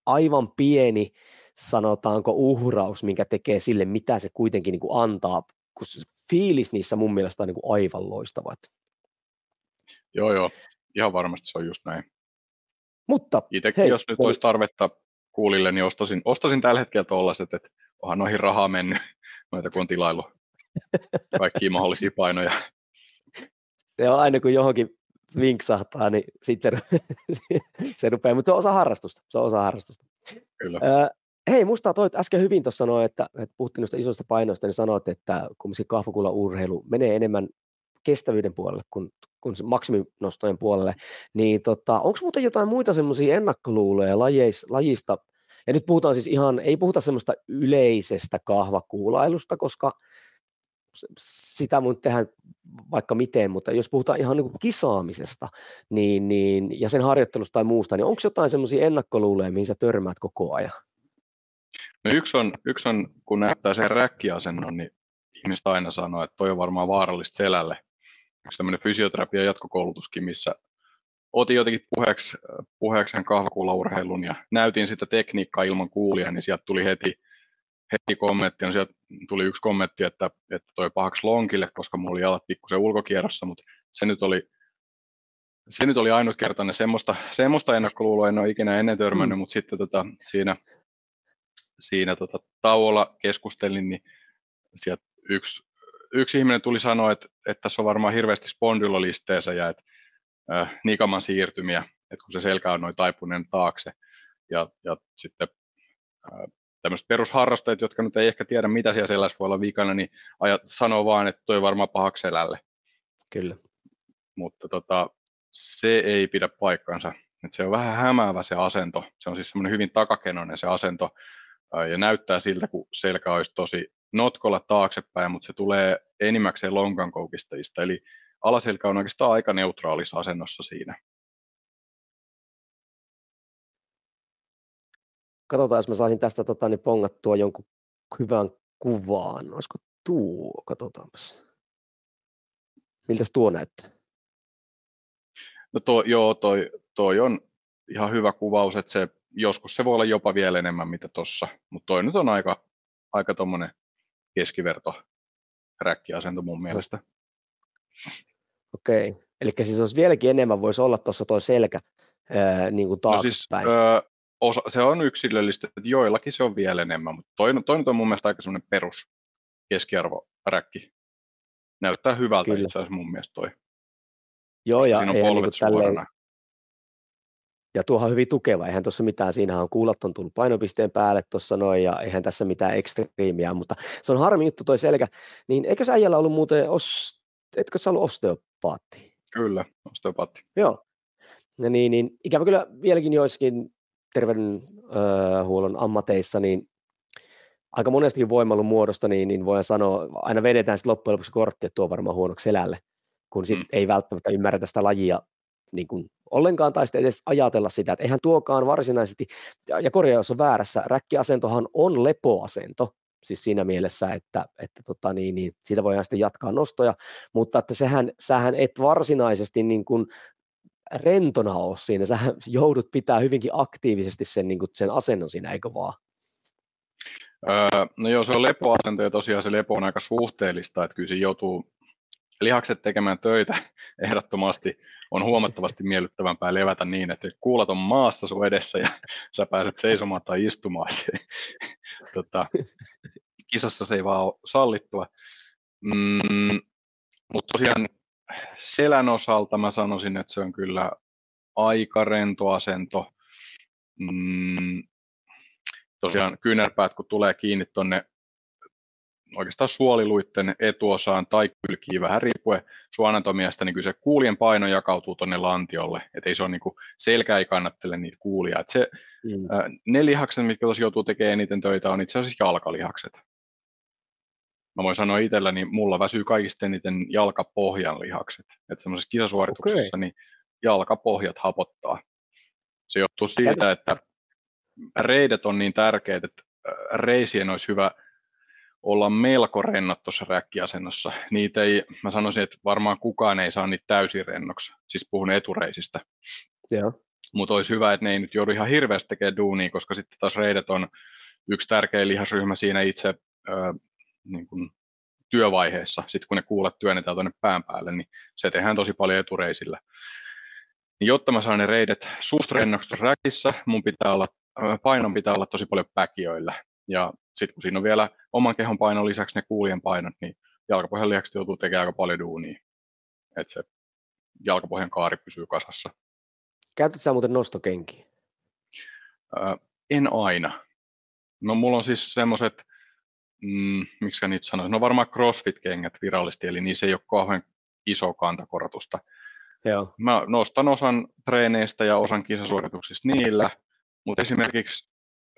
aivan pieni, sanotaanko uhraus, minkä tekee sille, mitä se kuitenkin niin kuin antaa, kun fiilis niissä mun mielestä on niin kuin aivan loistavat. Joo, joo, ihan varmasti se on just näin. Mutta Itsekin, hei, jos nyt olisi tarvetta kuulille, niin ostasin, ostasin tällä hetkellä tuollaiset, että onhan noihin rahaa mennyt, *laughs* noita kun on tilailu kaikkia *laughs* mahdollisia painoja. Se on aina kun johonkin vinksahtaa, niin sitten se, *laughs* se rupeaa, mutta se on osa harrastusta. Se on osa harrastusta. Kyllä. Öö, hei, musta toit äsken hyvin tuossa sanoa, että, että puhuttiin noista isoista painoista, niin sanoit, että kumminkin kahvakulla urheilu menee enemmän kestävyyden puolelle kuin, kuin maksiminostojen puolelle, niin tota, onko muuten jotain muita semmoisia ennakkoluuloja lajeis, lajista, ja nyt puhutaan siis ihan, ei puhuta semmoista yleisestä kahvakuulailusta, koska sitä mun tehdä vaikka miten, mutta jos puhutaan ihan niin kisaamisesta niin, niin, ja sen harjoittelusta tai muusta, niin onko jotain semmoisia ennakkoluuloja, mihin sä törmäät koko ajan? No yksi on, yksi on kun näyttää sen räkkiasennon, niin ihmiset aina sanoo, että toi on varmaan vaarallista selälle yksi tämmöinen fysioterapian jatkokoulutuskin, missä otin jotenkin puheeksi, puheeksi kahvakuulaurheilun ja näytin sitä tekniikkaa ilman kuulia, niin sieltä tuli heti, heti kommentti, no sieltä tuli yksi kommentti, että, että toi pahaksi lonkille, koska mulla oli jalat pikkusen ulkokierrossa, mutta se nyt oli, se nyt oli ainutkertainen, semmoista, semmoista ennakkoluuloa en ole ikinä ennen törmännyt, mm. mutta sitten tota, siinä, siinä tota, tauolla keskustelin, niin sieltä yksi yksi ihminen tuli sanoa, että, että tässä on varmaan hirveästi spondylolisteessä ja että äh, nikaman siirtymiä, että kun se selkä on noin taipuneen taakse. Ja, ja sitten äh, tämmöiset perusharrastajat, jotka nyt ei ehkä tiedä, mitä siellä selässä voi olla vikana, niin ajat, sanoo vaan, että toi varmaan pahaksi selälle. Kyllä. Mutta tota, se ei pidä paikkansa. Et se on vähän hämäävä se asento. Se on siis semmoinen hyvin takakenoinen se asento ja näyttää siltä, kun selkä olisi tosi notkolla taaksepäin, mutta se tulee enimmäkseen lonkan koukistajista. Eli alaselkä on oikeastaan aika neutraalissa asennossa siinä. Katsotaan, jos mä saisin tästä tota, niin pongattua jonkun hyvän kuvaan. Olisiko tuo? Katsotaanpas. Miltä tuo näyttää? No to, joo, toi, toi on ihan hyvä kuvaus, että se, joskus se voi olla jopa vielä enemmän mitä tuossa, mutta toi nyt on aika, aika tuommoinen keskiverto räkkiasento mun mielestä. Okei, eli siis olisi vieläkin enemmän voisi olla tuossa tuo selkä ää, niin kuin taaksepäin. No siis, öö, osa, se on yksilöllistä, että joillakin se on vielä enemmän, mutta toi, toi on mun mielestä aika semmoinen perus keskiarvoräkki. Näyttää hyvältä Kyllä. itse asiassa mun mielestä toi. Joo, ja siinä on polvet niin tälleen, ja tuohan on hyvin tukeva, eihän tuossa mitään, siinähän on kuulat on tullut painopisteen päälle tuossa noin, ja eihän tässä mitään ekstriimiä, mutta se on harmi juttu toi selkä. Niin eikö sä äijällä ollut muuten, os, etkö sä ollut osteopaatti? Kyllä, osteopaatti. Joo. Ja niin, niin, ikävä kyllä vieläkin joissakin terveydenhuollon ammateissa, niin aika monestakin voimallun muodosta, niin, niin voin sanoa, aina vedetään sitten loppujen lopuksi kortti, että tuo on varmaan huonoksi selälle, kun sit mm. ei välttämättä ymmärretä sitä lajia niin kuin ollenkaan tai sitten edes ajatella sitä, että eihän tuokaan varsinaisesti, ja korjaus on väärässä, räkkiasentohan on lepoasento, siis siinä mielessä, että, että tota niin, niin siitä voidaan sitten jatkaa nostoja, mutta että sehän, sähän et varsinaisesti niin kuin rentona ole siinä, sä joudut pitää hyvinkin aktiivisesti sen, niin kuin sen asennon siinä, eikö vaan? Öö, no joo, se on lepoasento ja tosiaan se lepo on aika suhteellista, että kyllä se joutuu lihakset tekemään töitä *laughs* ehdottomasti on huomattavasti miellyttävämpää levätä niin, että kuulat on maassa sun edessä ja *laughs* sä pääset seisomaan tai istumaan. *laughs* tota, kisassa se ei vaan ole sallittua. Mm, mutta tosiaan selän osalta mä sanoisin, että se on kyllä aika rento asento. Mm, tosiaan kyynärpäät, kun tulee kiinni tuonne oikeastaan suoliluitten etuosaan tai kylkiin vähän riippuen suonantomiasta, niin kyllä se kuulien paino jakautuu tuonne lantiolle, että ei se ole niin kuin, selkä ei kannattele niitä kuulia. Et se, mm. ne lihakset, mitkä tosiaan joutuu tekemään eniten töitä, on itse asiassa jalkalihakset. Mä voin sanoa itselläni, niin mulla väsyy kaikista eniten jalkapohjan lihakset. Että semmoisessa kisasuorituksessa okay. niin jalkapohjat hapottaa. Se johtuu siitä, että reidet on niin tärkeät, että reisien olisi hyvä olla melko rennot tuossa räkkiasennossa. Niitä ei, mä sanoisin, että varmaan kukaan ei saa niitä täysin rennoksi, siis puhun etureisistä. Mutta olisi hyvä, että ne ei nyt joudu ihan hirveästi tekemään duunia, koska sitten taas reidet on yksi tärkeä lihasryhmä siinä itse ö, niin kuin työvaiheessa, sitten kun ne kuulet työnnetään tuonne pään päälle, niin se tehdään tosi paljon etureisillä. Niin jotta mä saan ne reidet suht rennoksi räkissä, mun pitää olla, painon pitää olla tosi paljon päkiöillä. Ja sitten kun siinä on vielä oman kehon painon lisäksi ne kuulien painot, niin jalkapohjan lihakset joutuu tekemään aika paljon duunia, että se jalkapohjan kaari pysyy kasassa. Käytät sä muuten nostokenkiä? Öö, en aina. No mulla on siis semmoiset, mm, miksi niitä sanoisi, no varmaan CrossFit-kengät virallisesti, eli niissä ei ole kauhean iso kantakorotusta. Joo. Mä nostan osan treeneistä ja osan kisasuorituksista niillä, mutta esimerkiksi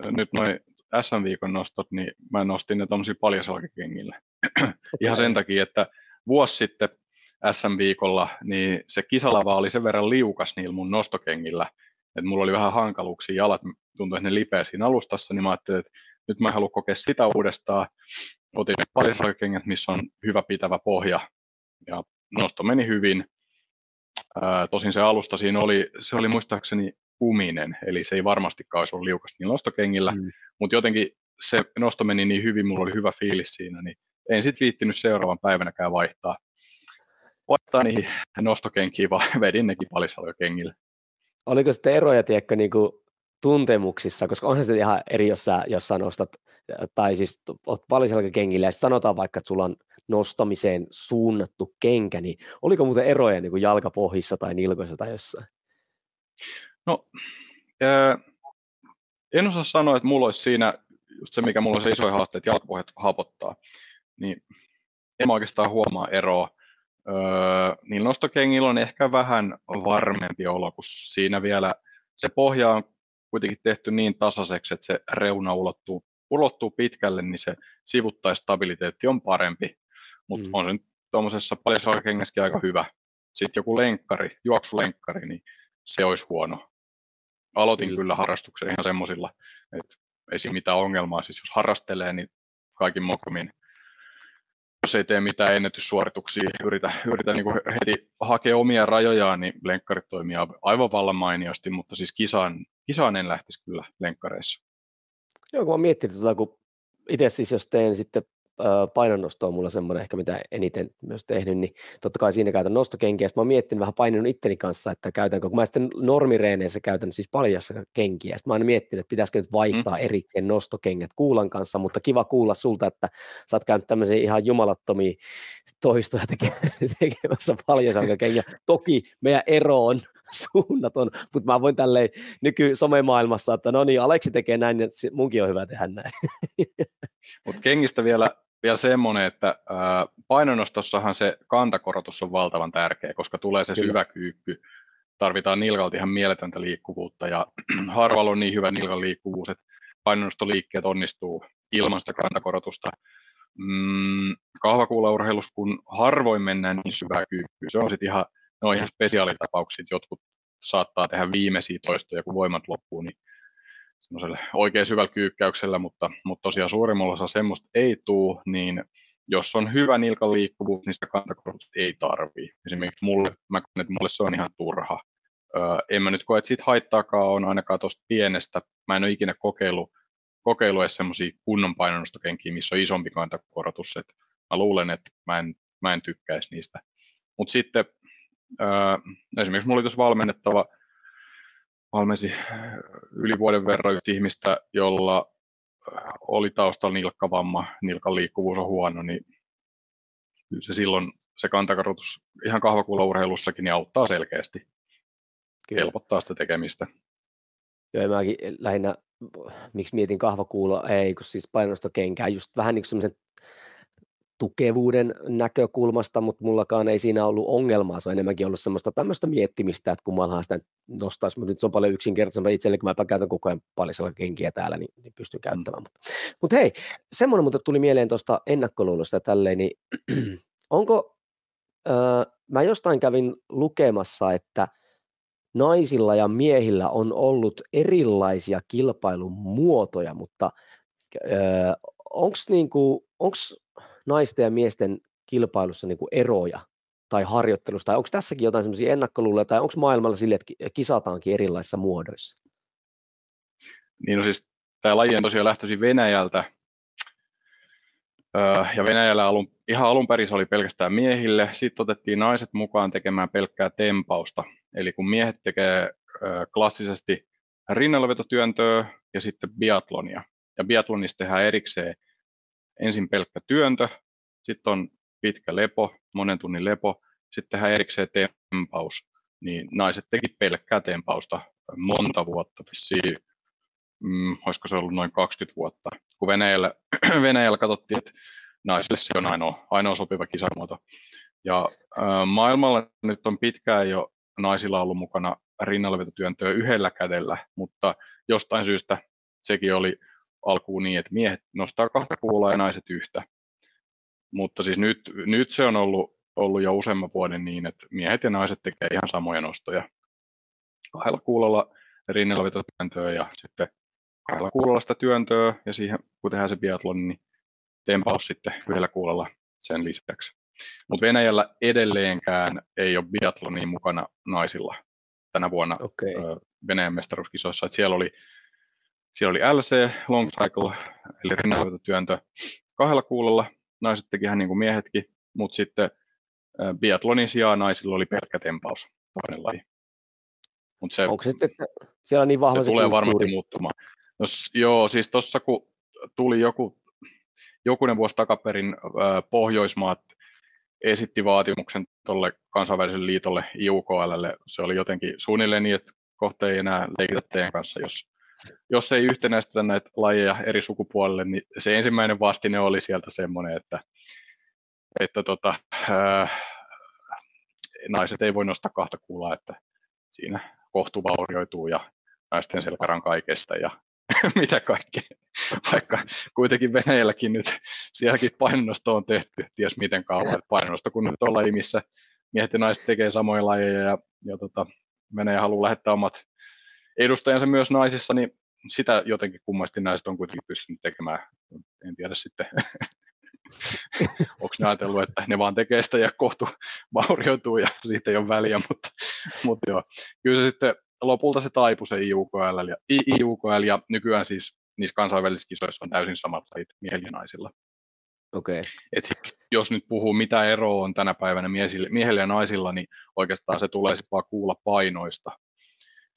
nyt noin SM-viikon nostot, niin mä nostin ne tuommoisilla paljasalkakengillä. Okay. *clears throat* Ihan sen takia, että vuosi sitten SM-viikolla, niin se kisalava oli sen verran liukas niillä mun nostokengillä, että mulla oli vähän hankaluuksia, jalat tuntui, että ne lipeä siinä alustassa, niin mä ajattelin, että nyt mä haluan kokea sitä uudestaan. Otin ne paljasalkakengät, missä on hyvä pitävä pohja, ja nosto meni hyvin. Ää, tosin se alusta siinä oli, se oli muistaakseni kuminen, eli se ei varmastikaan olisi ollut liukas niin nostokengillä, mm. mutta jotenkin se nosto meni niin hyvin, mulla oli hyvä fiilis siinä, niin en sitten viittinyt seuraavan päivänäkään vaihtaa, vaihtaa niihin nostokenkiin, vaan *laughs* vedin nekin palisaloikengille. Oliko sitten eroja, tiedätkö, niin kuin tuntemuksissa, koska onhan se ihan eri, jos sä, jos sä nostat, tai siis oot palisalkakengillä ja sanotaan vaikka, että sulla on nostamiseen suunnattu kenkä, niin oliko muuten eroja niin kuin jalkapohjissa tai nilkoissa tai jossain? No, ää, en osaa sanoa, että mulla olisi siinä just se, mikä mulla on se isoin haaste, että jalkapohjat hapottaa. Niin en mä oikeastaan huomaa eroa. Öö, niin nostokengillä on ehkä vähän varmempi olo, kun siinä vielä se pohja on kuitenkin tehty niin tasaiseksi, että se reuna ulottuu, ulottuu pitkälle, niin se sivuttaistabiliteetti on parempi, mutta mm. on se nyt tuommoisessa paljasjalkakengässäkin aika hyvä. Sitten joku lenkkari, juoksulenkkari, niin se olisi huono. Aloitin kyllä, kyllä harrastuksen ihan semmoisilla, että ei siinä mitään ongelmaa. Siis jos harrastelee, niin kaikin mokomin jos ei tee mitään ennätyssuorituksia, yritä, yritä niin heti hakea omia rajojaan, niin lenkkarit toimii aivan vallan mainiosti, mutta siis kisaan, kisaan en lähtisi kyllä lenkkareissa. Joo, kun mä miettinyt, tuota, kun itse siis jos teen sitten painonnosto on mulla semmoinen ehkä mitä eniten myös tehnyt, niin totta kai siinä käytän nostokenkiä. Sitten mä oon miettinyt vähän painanut itteni kanssa, että käytänkö, kun mä sitten normireeneissä käytän siis paljassa kenkiä. Sitten mä oon miettinyt, että pitäisikö nyt vaihtaa mm. erikseen nostokengät kuulan kanssa, mutta kiva kuulla sulta, että sä oot käynyt tämmöisiä ihan jumalattomia toistoja *laughs* tekemässä kenkiä. Toki meidän ero on *laughs* suunnaton, mutta mä voin tälleen nyky somemaailmassa, että no niin, Aleksi tekee näin, niin munkin on hyvä tehdä näin. *laughs* Mutta kengistä vielä vielä semmoinen, että painonnostossahan se kantakorotus on valtavan tärkeä, koska tulee se syvä kyykky. Tarvitaan nilkalta ihan mieletöntä liikkuvuutta ja *clears throat* harvalla on niin hyvä nilkan liikkuvuus, että painonnostoliikkeet onnistuu ilman sitä kantakorotusta. Mm, kahvakuulaurheilussa, kun harvoin mennään niin syvää kyykkyä, se on sitten ihan, ne on ihan spesiaalitapauksia, jotkut saattaa tehdä viimeisiä toistoja, kun voimat loppuu, niin semmoiselle oikein syvällä kyykkäyksellä, mutta, mutta tosiaan suurimmalla osalla semmoista ei tule, niin jos on hyvä nilkan liikkuvuus, niin sitä kantakorotusta ei tarvii. Esimerkiksi mulle, mä koen, että mulle se on ihan turha. Öö, en mä nyt koe, että siitä haittaakaan on ainakaan tuosta pienestä. Mä en ole ikinä kokeillut, kokeillut edes semmoisia kunnon painonnostokenkiä, missä on isompi kantakorotus. Et mä luulen, että mä en, mä en tykkäisi niistä. Mutta sitten öö, esimerkiksi mulla oli tuossa valmennettava valmensi äh, yli vuoden verran yhtä ihmistä, jolla äh, oli taustalla nilkkavamma, nilkan liikkuvuus on huono, niin kyllä se silloin se kantakartoitus ihan kahvakuulaurheilussakin niin auttaa selkeästi. Kyllä. Helpottaa sitä tekemistä. Joo, mäkin lähinnä, miksi mietin kahvakuuloa, ei, kun siis painostokenkää, just vähän niin kuin tukevuuden näkökulmasta, mutta mullakaan ei siinä ollut ongelmaa. Se on enemmänkin ollut semmoista tämmöistä miettimistä, että kummallahan sitä nostaisi, mutta nyt se on paljon yksinkertaisempaa itselle, kun mä käytän koko ajan paljon kenkiä täällä, niin, niin pystyn mm. käyttämään. Mm. Mutta, mutta hei, semmoinen mutta tuli mieleen tuosta ennakkoluulosta tälleen, niin *clears throat* onko, öö, mä jostain kävin lukemassa, että naisilla ja miehillä on ollut erilaisia kilpailun muotoja, mutta öö, onko niinku, naisten ja miesten kilpailussa niin kuin eroja tai harjoittelusta, tai onko tässäkin jotain semmoisia ennakkoluuloja, tai onko maailmalla sille, että kisataankin erilaisissa muodoissa? Niin no siis tämä laji on tosiaan lähtöisin Venäjältä, ja Venäjällä alun, ihan alun perin se oli pelkästään miehille, sitten otettiin naiset mukaan tekemään pelkkää tempausta, eli kun miehet tekee klassisesti rinnallavetotyöntöä ja sitten biatlonia, ja biatlonista tehdään erikseen ensin pelkkä työntö, sitten on pitkä lepo, monen tunnin lepo, sitten tehdään erikseen tempaus, niin naiset teki pelkkää tempausta monta vuotta, vissiin, mm, olisiko se ollut noin 20 vuotta, kun Venäjällä, *clears throat* Venäjällä katsottiin, että naisille se on ainoa, ainoa sopiva kisamuoto. Ja äh, maailmalla nyt on pitkään jo naisilla ollut mukana rinnallavetotyöntöä yhdellä kädellä, mutta jostain syystä sekin oli alkuun niin, että miehet nostaa kahta kuulaa ja naiset yhtä. Mutta siis nyt, nyt se on ollut, ollut jo useamman vuoden niin, että miehet ja naiset tekee ihan samoja nostoja. Kahdella kuulolla rinnalla vetotyöntöä ja sitten kahdella kuulolla sitä työntöä ja siihen kun tehdään se biatlon, niin tempaus sitten yhdellä kuulolla sen lisäksi. Mutta Venäjällä edelleenkään ei ole biatlonia mukana naisilla tänä vuonna okay. Venäjän mestaruuskisoissa. Et siellä oli siellä oli LC, long cycle, eli rinnanvetotyöntö kahdella kuulolla. Naiset teki ihan niin kuin miehetkin, mutta sitten biatlonin sijaan naisilla oli pelkkä tempaus, toinen laji. Mut se, Onko sitten, että siellä on niin vahva se, se tulee kulttuuri. varmasti muuttumaan. No, joo, siis tuossa kun tuli joku, jokunen vuosi takaperin äh, Pohjoismaat esitti vaatimuksen tuolle kansainväliselle liitolle IUKLlle. Se oli jotenkin suunnilleen niin, että kohta ei enää leikitä teidän kanssa, jos jos ei yhtenäistetä näitä lajeja eri sukupuolelle, niin se ensimmäinen vastine oli sieltä semmoinen, että, että tota, ää, naiset ei voi nostaa kahta kuulaa, että siinä kohtu vaurioituu ja naisten selkäran kaikesta ja *laughs* mitä kaikkea. Vaikka kuitenkin Venäjälläkin nyt sielläkin painonnosto on tehty, ties miten kauan. Painonnosto kun nyt on laji, missä miehet ja naiset tekee samoja lajeja ja, ja tota, Venäjä haluaa lähettää omat edustajansa myös naisissa, niin sitä jotenkin kummasti naiset on kuitenkin pystynyt tekemään. En tiedä sitten, *laughs* onko ne ajatellut, että ne vaan tekee sitä ja kohtu *laughs* vaurioituu ja siitä ei ole väliä, mutta, mutta joo. Kyllä se sitten lopulta se taipui se IUKL ja, IUKL ja nykyään siis niissä kansainvälisissä kisoissa on täysin samat lajit miehillä ja naisilla. Okay. Et sit, jos nyt puhuu, mitä eroa on tänä päivänä miehillä ja naisilla, niin oikeastaan se tulee sitten vaan kuulla painoista.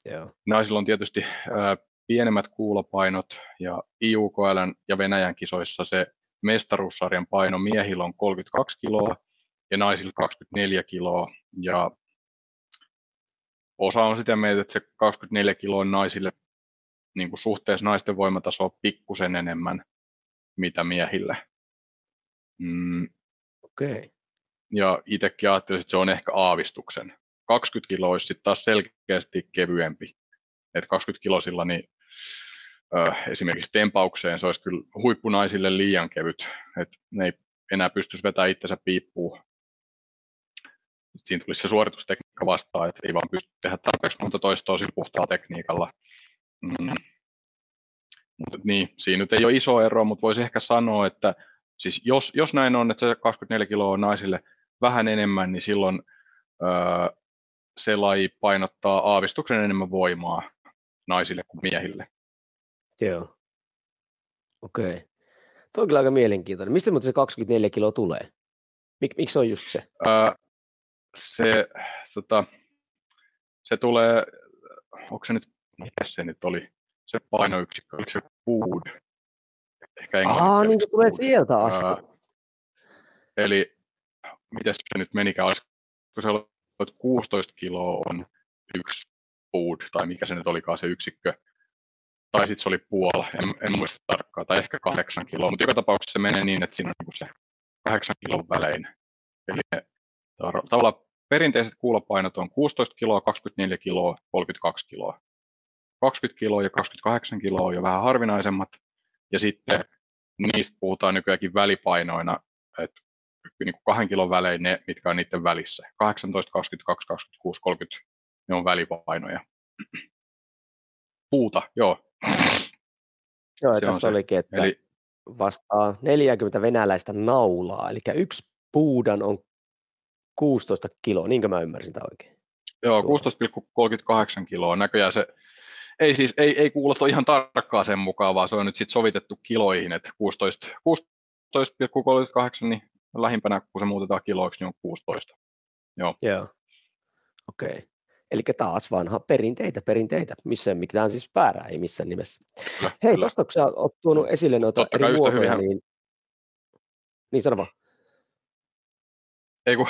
Joo. Naisilla on tietysti ää, pienemmät kuulopainot ja IUKL ja Venäjän kisoissa se mestaruussarjan paino miehillä on 32 kiloa ja naisilla 24 kiloa ja osa on sitä mieltä, että se 24 kiloa naisille niin kuin suhteessa naisten voimataso on pikkusen enemmän mitä miehille. Mm. Okei. Okay. Ja itsekin ajattelin, että se on ehkä aavistuksen. 20 kiloa olisi sitten taas selkeästi kevyempi. Et 20 kilosilla niin ö, esimerkiksi tempaukseen se olisi kyllä huippunaisille liian kevyt. Et ne ei enää pystyisi vetämään itsensä piippuun. Siinä tulisi se suoritustekniikka vastaan, että ei vaan pysty tehdä tarpeeksi monta toistoa sillä puhtaalla tekniikalla. Mm. Mutta niin, siinä nyt ei ole iso ero, mutta voisi ehkä sanoa, että siis jos, jos näin on, että se 24 kiloa on naisille vähän enemmän, niin silloin öö, se laji painottaa aavistuksen enemmän voimaa naisille kuin miehille. Joo. Okei. Okay. Tuo on kyllä aika mielenkiintoinen. Mistä se 24 kiloa tulee? Mik, miksi on just se? Öö, se, tota, se tulee, onko se nyt, mikä se nyt oli, se painoyksikkö, oliko se food? Ehkä Aa, niin se tulee sieltä asti. Öö, eli miten se nyt menikään, olisiko se ollut 16 kiloa on yksi food, tai mikä se nyt olikaan se yksikkö, tai sitten se oli puola, en, en muista tarkkaan, tai ehkä kahdeksan kiloa, mutta joka tapauksessa se menee niin, että siinä on niin se kahdeksan kilon välein. Eli tavallaan perinteiset kuulopainot on 16 kiloa, 24 kiloa, 32 kiloa. 20 kiloa ja 28 kiloa on jo vähän harvinaisemmat, ja sitten niistä puhutaan nykyäänkin välipainoina, että niin kuin kahden kilon välein ne, mitkä on niiden välissä. 18, 22, 26, 30, ne on välipainoja. Puuta, joo. Joo, se tässä olikin, että Eli, vastaa 40 venäläistä naulaa, eli yksi puudan on 16 kiloa, niinkö mä ymmärsin tämä oikein? Joo, 16,38 kiloa. Näköjään se, ei siis, ei, ei kuulosta ihan tarkkaan sen mukaan, vaan se on nyt sitten sovitettu kiloihin, että 16, 16,38, niin lähimpänä, kun se muutetaan kiloiksi, niin on 16. Joo. Joo. Okei. Okay. Eli taas vanha perinteitä, perinteitä, missä mitään siis väärää, ei missään nimessä. Kyllä, Hei, tuosta kun sä oot tuonut esille noita Totta eri muotoja, niin... Niin sano vaan. Ei kun,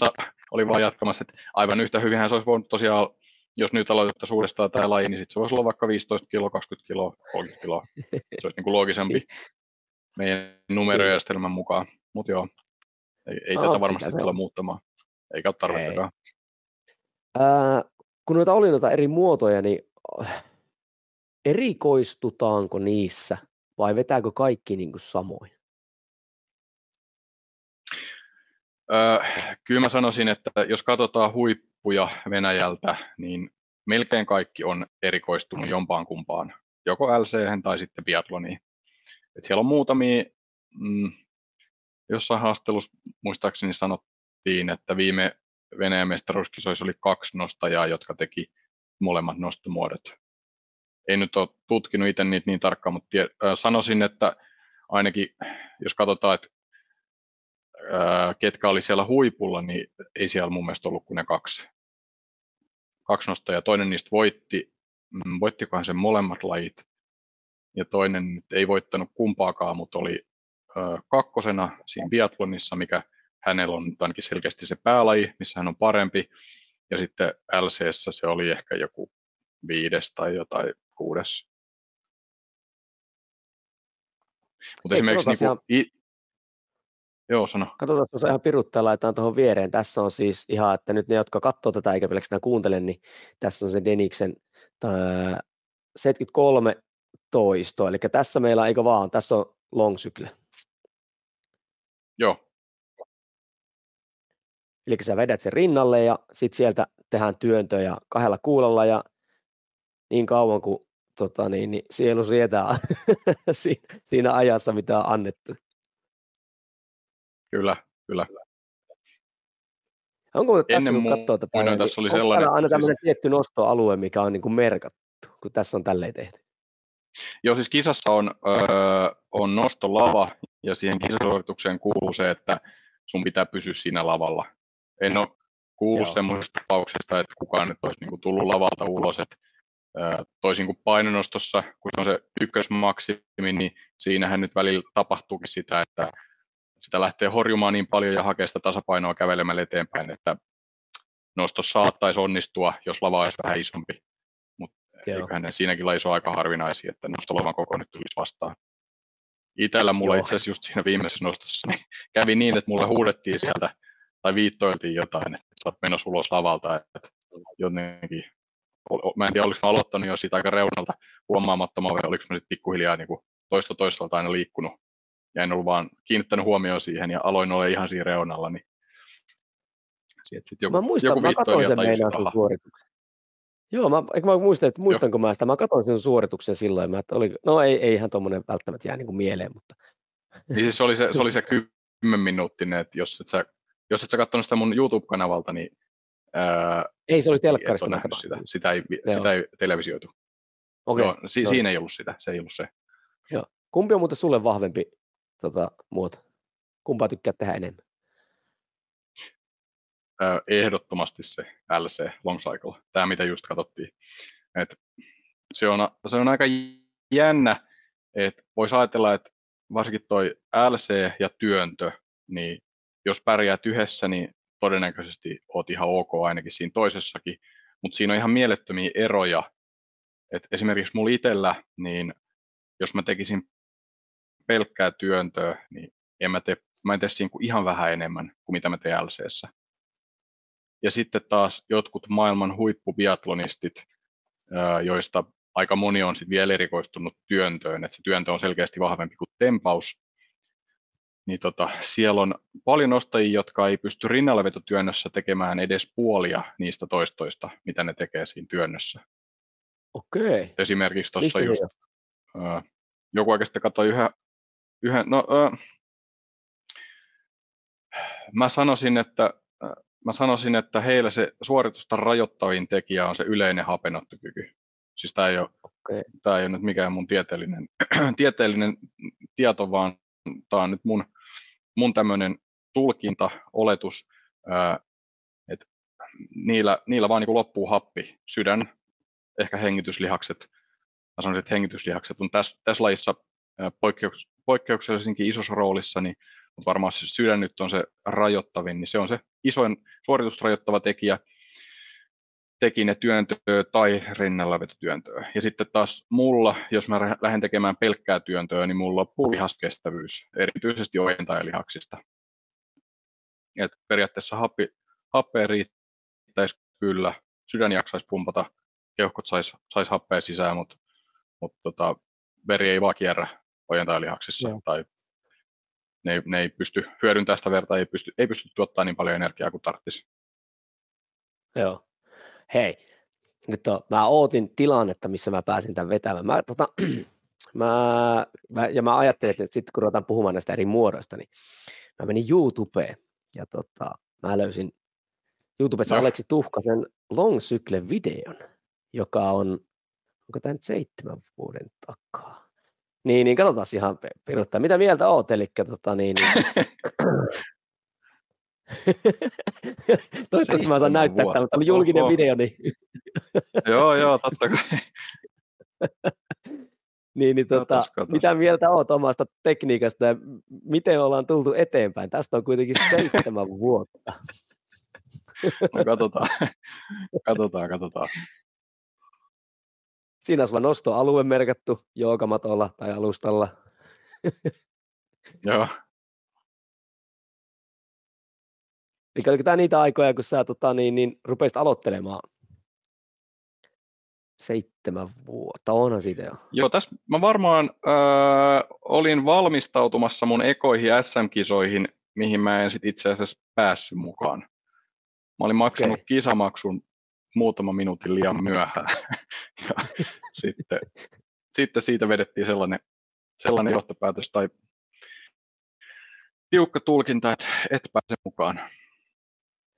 *laughs* oli vaan jatkamassa, että aivan yhtä hyvinhän se olisi voinut tosiaan, jos nyt aloitettaisiin uudestaan tämä laji, niin sit se voisi olla vaikka 15 kiloa, 20 kiloa, 30 kiloa. Se olisi niin kuin loogisempi *laughs* meidän numerojärjestelmän mukaan. Mutta joo, ei, ei no, tätä varmasti tulla muuttamaan, eikä ole tarvettakaan. Ää, kun noita oli noita eri muotoja, niin äh, erikoistutaanko niissä vai vetääkö kaikki niin kuin samoin? Öö, kyllä mä sanoisin, että jos katsotaan huippuja Venäjältä, niin melkein kaikki on erikoistunut jompaan kumpaan, joko LC tai sitten biatloniin. Et siellä on muutamia mm, jossain haastelussa muistaakseni sanottiin, että viime Venäjän mestaruuskisoissa oli kaksi nostajaa, jotka teki molemmat nostomuodot. En nyt ole tutkinut itse niitä niin tarkkaan, mutta tie, äh, sanoisin, että ainakin jos katsotaan, että äh, ketkä oli siellä huipulla, niin ei siellä mun mielestä ollut kuin ne kaksi, kaksi nostajaa. Toinen niistä voitti, mm, voittikohan sen molemmat lajit, ja toinen nyt ei voittanut kumpaakaan, mutta oli kakkosena siinä biathlonissa, mikä hänellä on ainakin selkeästi se päälaji, missä hän on parempi. Ja sitten lc se oli ehkä joku viides tai jotain kuudes. Mutta esimerkiksi niin kuin, ihan... Joo, sano. Katsotaan, jos ihan piruttaa, laitetaan tuohon viereen. Tässä on siis ihan, että nyt ne, jotka katsoo tätä eikä pelkästään kuuntele, niin tässä on se Deniksen 73 toistoa, eli tässä meillä, eikö vaan, tässä on long sykle. Joo. Eli sä vedät sen rinnalle ja sitten sieltä tehdään työntöjä kahdella kuulolla ja niin kauan kuin tota niin, niin sielu sietää *laughs* siinä ajassa, mitä on annettu. Kyllä, kyllä. Onko tässä, Ennen kun katsoo tätä, niin, tässä oli sellainen, aina tämmöinen siis... tietty nostoalue, mikä on niin kuin merkattu, kun tässä on tälleen tehty? Joo, siis kisassa on, öö, on nostolava ja siihen kisasuoritukseen kuuluu se, että sun pitää pysyä siinä lavalla. En ole kuullut semmoisesta tapauksesta, että kukaan nyt olisi niin kuin tullut lavalta ulos, että toisin kuin painonostossa, kun se on se ykkösmaksimi, niin siinähän nyt välillä tapahtuukin sitä, että sitä lähtee horjumaan niin paljon ja hakee sitä tasapainoa kävelemällä eteenpäin, että nosto saattaisi onnistua, jos lava olisi vähän isompi. Mutta eiköhän ne siinäkin lajissa ole aika harvinaisia, että nostolavan koko nyt tulisi vastaan. Itellä mulla itse asiassa just siinä viimeisessä nostossa niin kävi niin, että mulle huudettiin sieltä tai viittoiltiin jotain, että sä oot menossa ulos lavalta, että jotenkin mä en tiedä, oliko mä aloittanut jo siitä aika reunalta huomaamattomaan vai oliko mä sitten pikkuhiljaa niin kuin toista toisaalta aina liikkunut. Ja en ollut vaan kiinnittänyt huomioon siihen ja aloin olla ihan siinä reunalla, niin sitten joku, mä muistan, joku mä katsoin sen meidän suorituksen. Joo, mä, mä muistan, että muistanko Joo. mä sitä, mä katsoin sen suorituksen silloin, mä, että oli, no ei, ei ihan tuommoinen välttämättä jää niin kuin mieleen, mutta... *laughs* Niin siis se oli se, se, oli se kymmen minuuttinen, että jos et sä, jos et sä katsonut sitä mun YouTube-kanavalta, niin ää, ei, se oli telkkarista niin sitä. Sitä ei, sitä ei televisioitu. Okay. Joo, si, siinä ei ollut sitä, se ei ollut se. Joo. Kumpi on muuten sulle vahvempi tota, muoto? Kumpaa tykkää tehdä enemmän? Ehdottomasti se LC Long Cycle, tämä mitä just katsottiin. Et se, on, se on aika jännä, että voisi ajatella, että varsinkin toi LC ja työntö, niin jos pärjäät yhdessä, niin todennäköisesti oot ihan ok ainakin siinä toisessakin, mutta siinä on ihan mielettömiä eroja. Et esimerkiksi mulla itsellä, niin jos mä tekisin pelkkää työntöä, niin en mä tee, mä en tee siinä ihan vähän enemmän kuin mitä mä teen LCssä. Ja sitten taas jotkut maailman huippubiatlonistit, joista aika moni on sitten vielä erikoistunut työntöön, että se työntö on selkeästi vahvempi kuin tempaus, niin tota, siellä on paljon ostajia, jotka ei pysty rinnallavetotyönnössä tekemään edes puolia niistä toistoista, mitä ne tekee siinä työnnössä. Okei. Esimerkiksi tuossa just, joku oikeastaan katsoi yhä, yhden, no, äh, mä sanoisin, että mä sanoisin, että heillä se suoritusta rajoittavin tekijä on se yleinen hapenottokyky. Siis tämä ei ole, okay. tämä ei ole nyt mikään mun tieteellinen, *clears throat* tieteellinen tieto, vaan tämä on nyt mun, mun tämmöinen tulkinta, oletus, että niillä, niillä vaan niin loppuu happi, sydän, ehkä hengityslihakset, mä sanoisin, että hengityslihakset on tässä, tässä lajissa poikkeuks, poikkeuksellisinkin isossa roolissa, niin, mutta varmaan se sydän nyt on se rajoittavin, niin se on se isoin suoritusrajoittava tekijä, teki ne työntöä tai rinnallavetotyöntöä. Ja sitten taas mulla, jos mä lähden tekemään pelkkää työntöä, niin mulla loppuu lihaskestävyys, erityisesti ojentailihaksista. Et periaatteessa happi, happea riittäisi kyllä, sydän jaksaisi pumpata, keuhkot sais, sais happea sisään, mutta mut tota, veri ei vaan kierrä ojentailihaksissa Joo. tai ne ei, ne ei pysty hyödyntämään sitä verta, ei pysty, ei pysty tuottaa niin paljon energiaa kuin tarvitsisi. Joo hei, nyt on, mä ootin tilannetta, missä mä pääsin tämän vetämään. Mä, tota, *clears throat* mä, mä, ja mä ajattelin, että sitten kun ruvetaan puhumaan näistä eri muodoista, niin mä menin YouTubeen ja tota, mä löysin YouTubessa no. Aleksi Tuhkasen Long Cycle videon, joka on, onko tämä nyt seitsemän vuoden takaa? Niin, niin katsotaan ihan piruttaa. Mitä mieltä oot? Eli tota, niin, niin, *laughs* Toivottavasti mä saan näyttää tämän, mutta tämä julkinen Oho. video. Niin... *laughs* joo, joo, totta kai. *laughs* niin, niin tota, katos, katos. mitä mieltä olet omasta tekniikasta ja miten ollaan tultu eteenpäin? Tästä on kuitenkin seitsemän vuotta. no katsotaan, katsotaan, katsotaan. Siinä sulla nostoalue merkattu joogamatolla tai alustalla. Joo, Eli oliko tämä niitä aikoja, kun sä tota, niin, niin, rupesit aloittelemaan? seitsemän vuotta, onhan siitä jo. Joo, tässä mä varmaan äh, olin valmistautumassa mun ekoihin SM-kisoihin, mihin mä en sit itse asiassa päässyt mukaan. Mä olin maksanut okay. kisamaksun muutama minuutin liian myöhään. *laughs* ja sitten, sitten siitä vedettiin sellainen, sellainen johtopäätös tai tiukka tulkinta, että et pääse mukaan.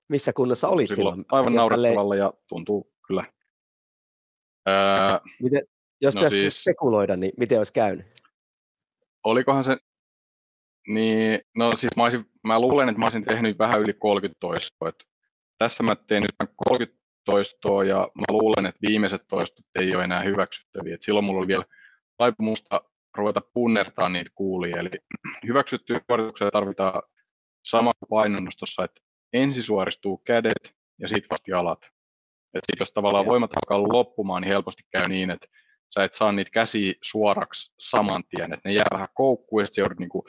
Missä kunnossa olit silloin? silloin? Aivan naurettavalla ja tuntuu kyllä. Ää, miten, jos no pitäisi siis, spekuloida, niin miten olisi käynyt? Olikohan se, niin, no siis mä, olisin, mä luulen, että mä olisin tehnyt vähän yli 30 toistoa. tässä mä teen nyt 30 toistoa ja mä luulen, että viimeiset toistot ei ole enää hyväksyttäviä. Et silloin mulla oli vielä taipumusta ruveta punnertaa niitä kuulia. Eli hyväksyttyjä suorituksia tarvitaan sama painonnostossa, että ensin suoristuu kädet ja sitten vasta jalat. Et sit jos tavallaan voimat alkaa loppumaan, niin helposti käy niin, että sä et saa niitä käsiä suoraksi saman tien, että ne jää vähän koukkuun ja sitten joudut niinku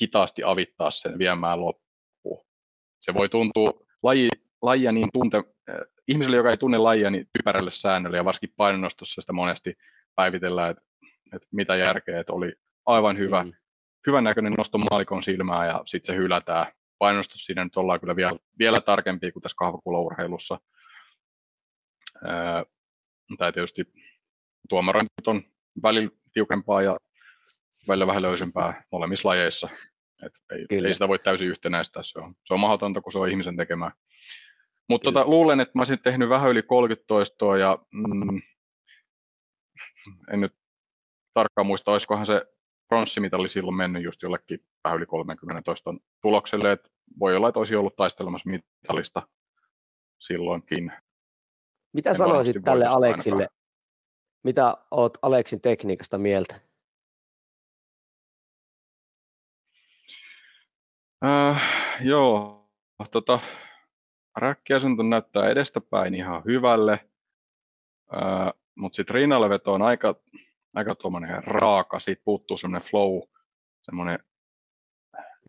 hitaasti avittaa sen viemään loppuun. Se voi tuntua laji, lajia niin tunte, ihmiselle, joka ei tunne lajia, niin typerälle säännölle ja varsinkin painonnostossa sitä monesti päivitellään, että, että mitä järkeä, että oli aivan hyvä, mm. hyvän näköinen nosto maalikon silmää ja sitten se hylätään. Painostus siinä nyt ollaan kyllä vielä, vielä tarkempia kuin tässä kahvakulourheilussa. Tai tietysti tuomarointi on välillä tiukempaa ja välillä vähän löysempää molemmissa lajeissa. Et ei, ei sitä voi täysin yhtenäistää, se on, se on mahdotonta, kun se on ihmisen tekemää. Mutta tota, luulen, että mä olisin tehnyt vähän yli 30 toistoa ja mm, en nyt tarkkaan muista, olisikohan se pronssimitali silloin mennyt just jollekin vähän yli 30 toiston tulokselle, että voi olla, että olisi ollut taistelemassa mitalista silloinkin. Mitä en sanoisit tälle Aleksille? Ainakaan. Mitä oot Aleksin tekniikasta mieltä? Äh, joo, tota, räkkiasento näyttää edestäpäin ihan hyvälle, mutta sitten rinnalleveto on aika, aika tuommoinen raaka, siitä puuttuu semmoinen flow, semmoinen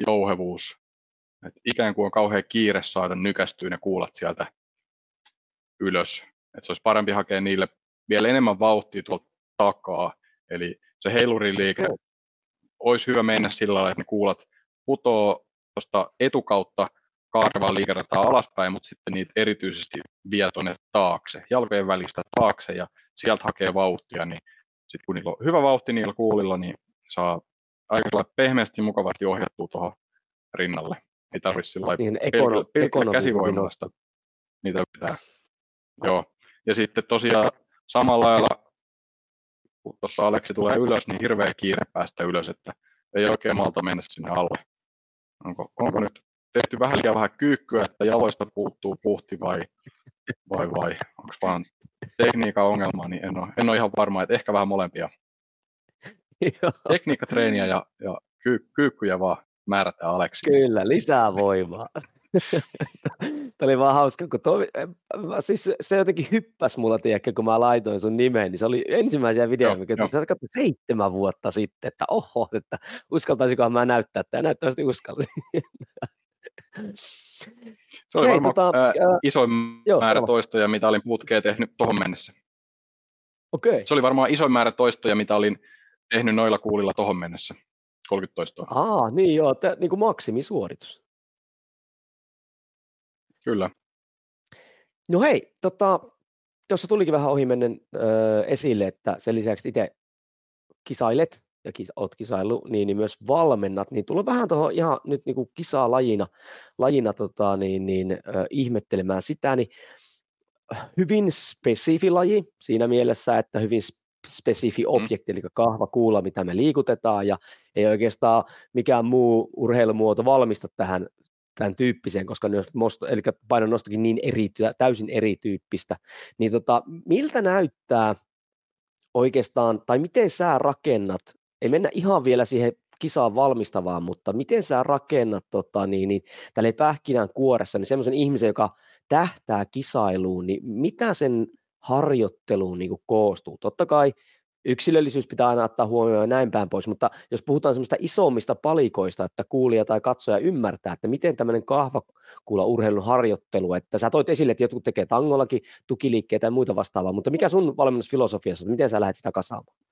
jouhevuus, et ikään kuin on kauhean kiire saada nykästyä ne kuulat sieltä ylös. Et se olisi parempi hakea niille vielä enemmän vauhtia tuolta takaa. Eli se heiluriliike olisi hyvä mennä sillä lailla, että ne kuulat putoo tuosta etukautta kaarevaa liikerataa alaspäin, mutta sitten niitä erityisesti vie tuonne taakse, jalkojen välistä taakse ja sieltä hakee vauhtia, niin sitten kun niillä on hyvä vauhti niillä kuulilla, niin saa aika pehmeästi mukavasti ohjattua tuohon rinnalle. Ei tarvitse sillä niin, ekono, käsivoimasta niitä pitää. Joo. Ja sitten tosiaan samalla lailla, kun tuossa Aleksi tulee ylös, niin hirveä kiire päästä ylös, että ei oikein malta mennä sinne alle. Onko, onko nyt tehty vähän liian vähän kyykkyä, että jaloista puuttuu puhti vai, vai, vai onko vaan tekniikan ongelma, niin en ole, en ole ihan varma, että ehkä vähän molempia. Tekniikkatreeniä ja, ja ky, kyykkyjä vaan määrätään Aleksi. Kyllä, lisää voimaa. Tämä oli vaan hauska, kun toi, siis se jotenkin hyppäsi mulla, tiedäkö, kun mä laitoin sun nimeen, niin se oli ensimmäisiä videoita, mikä sä katsoit seitsemän vuotta sitten, että oho, että uskaltaisikohan mä näyttää, että näyttävästi uskalsin. *laughs* Se oli Hei, varmaan tota, ää, isoin joo, määrä sama. toistoja, mitä olin putkeen tehnyt tuohon mennessä. Okay. Se oli varmaan isoin määrä toistoja, mitä olin tehnyt noilla kuulilla tuohon mennessä. 30 toistoa. Aa, niin joo, te, niin kuin maksimisuoritus. Kyllä. No hei, tota, tuossa tulikin vähän ohimennen ö, esille, että sen lisäksi itse kisailet ja kis, oot kisaillut, niin, niin myös valmennat, niin tulla vähän tuohon ihan nyt niin kuin kisaa lajina, lajina tota, niin, niin, ö, ihmettelemään sitä, niin hyvin spesifi laji siinä mielessä, että hyvin spesifi mm. objekti, eli kahvakuula, mitä me liikutetaan, ja ei oikeastaan mikään muu urheilumuoto valmista tähän tämän tyyppiseen, koska mosto, eli painonnostokin niin eri, täysin erityyppistä, niin tota, miltä näyttää oikeastaan, tai miten sä rakennat, ei mennä ihan vielä siihen kisaan valmistavaan, mutta miten sä rakennat tota, niin, niin, tälle pähkinän kuoressa niin semmoisen ihmisen, joka tähtää kisailuun, niin mitä sen harjoitteluun niin koostuu? Totta kai yksilöllisyys pitää aina ottaa huomioon ja näin päin pois, mutta jos puhutaan semmoista isommista palikoista, että kuulija tai katsoja ymmärtää, että miten tämmöinen kahvakuula urheilun harjoittelu, että sä toit esille, että jotkut tekee tangollakin tukiliikkeitä ja muita vastaavaa, mutta mikä sun valmennusfilosofiassa, miten sä lähdet sitä kasaamaan?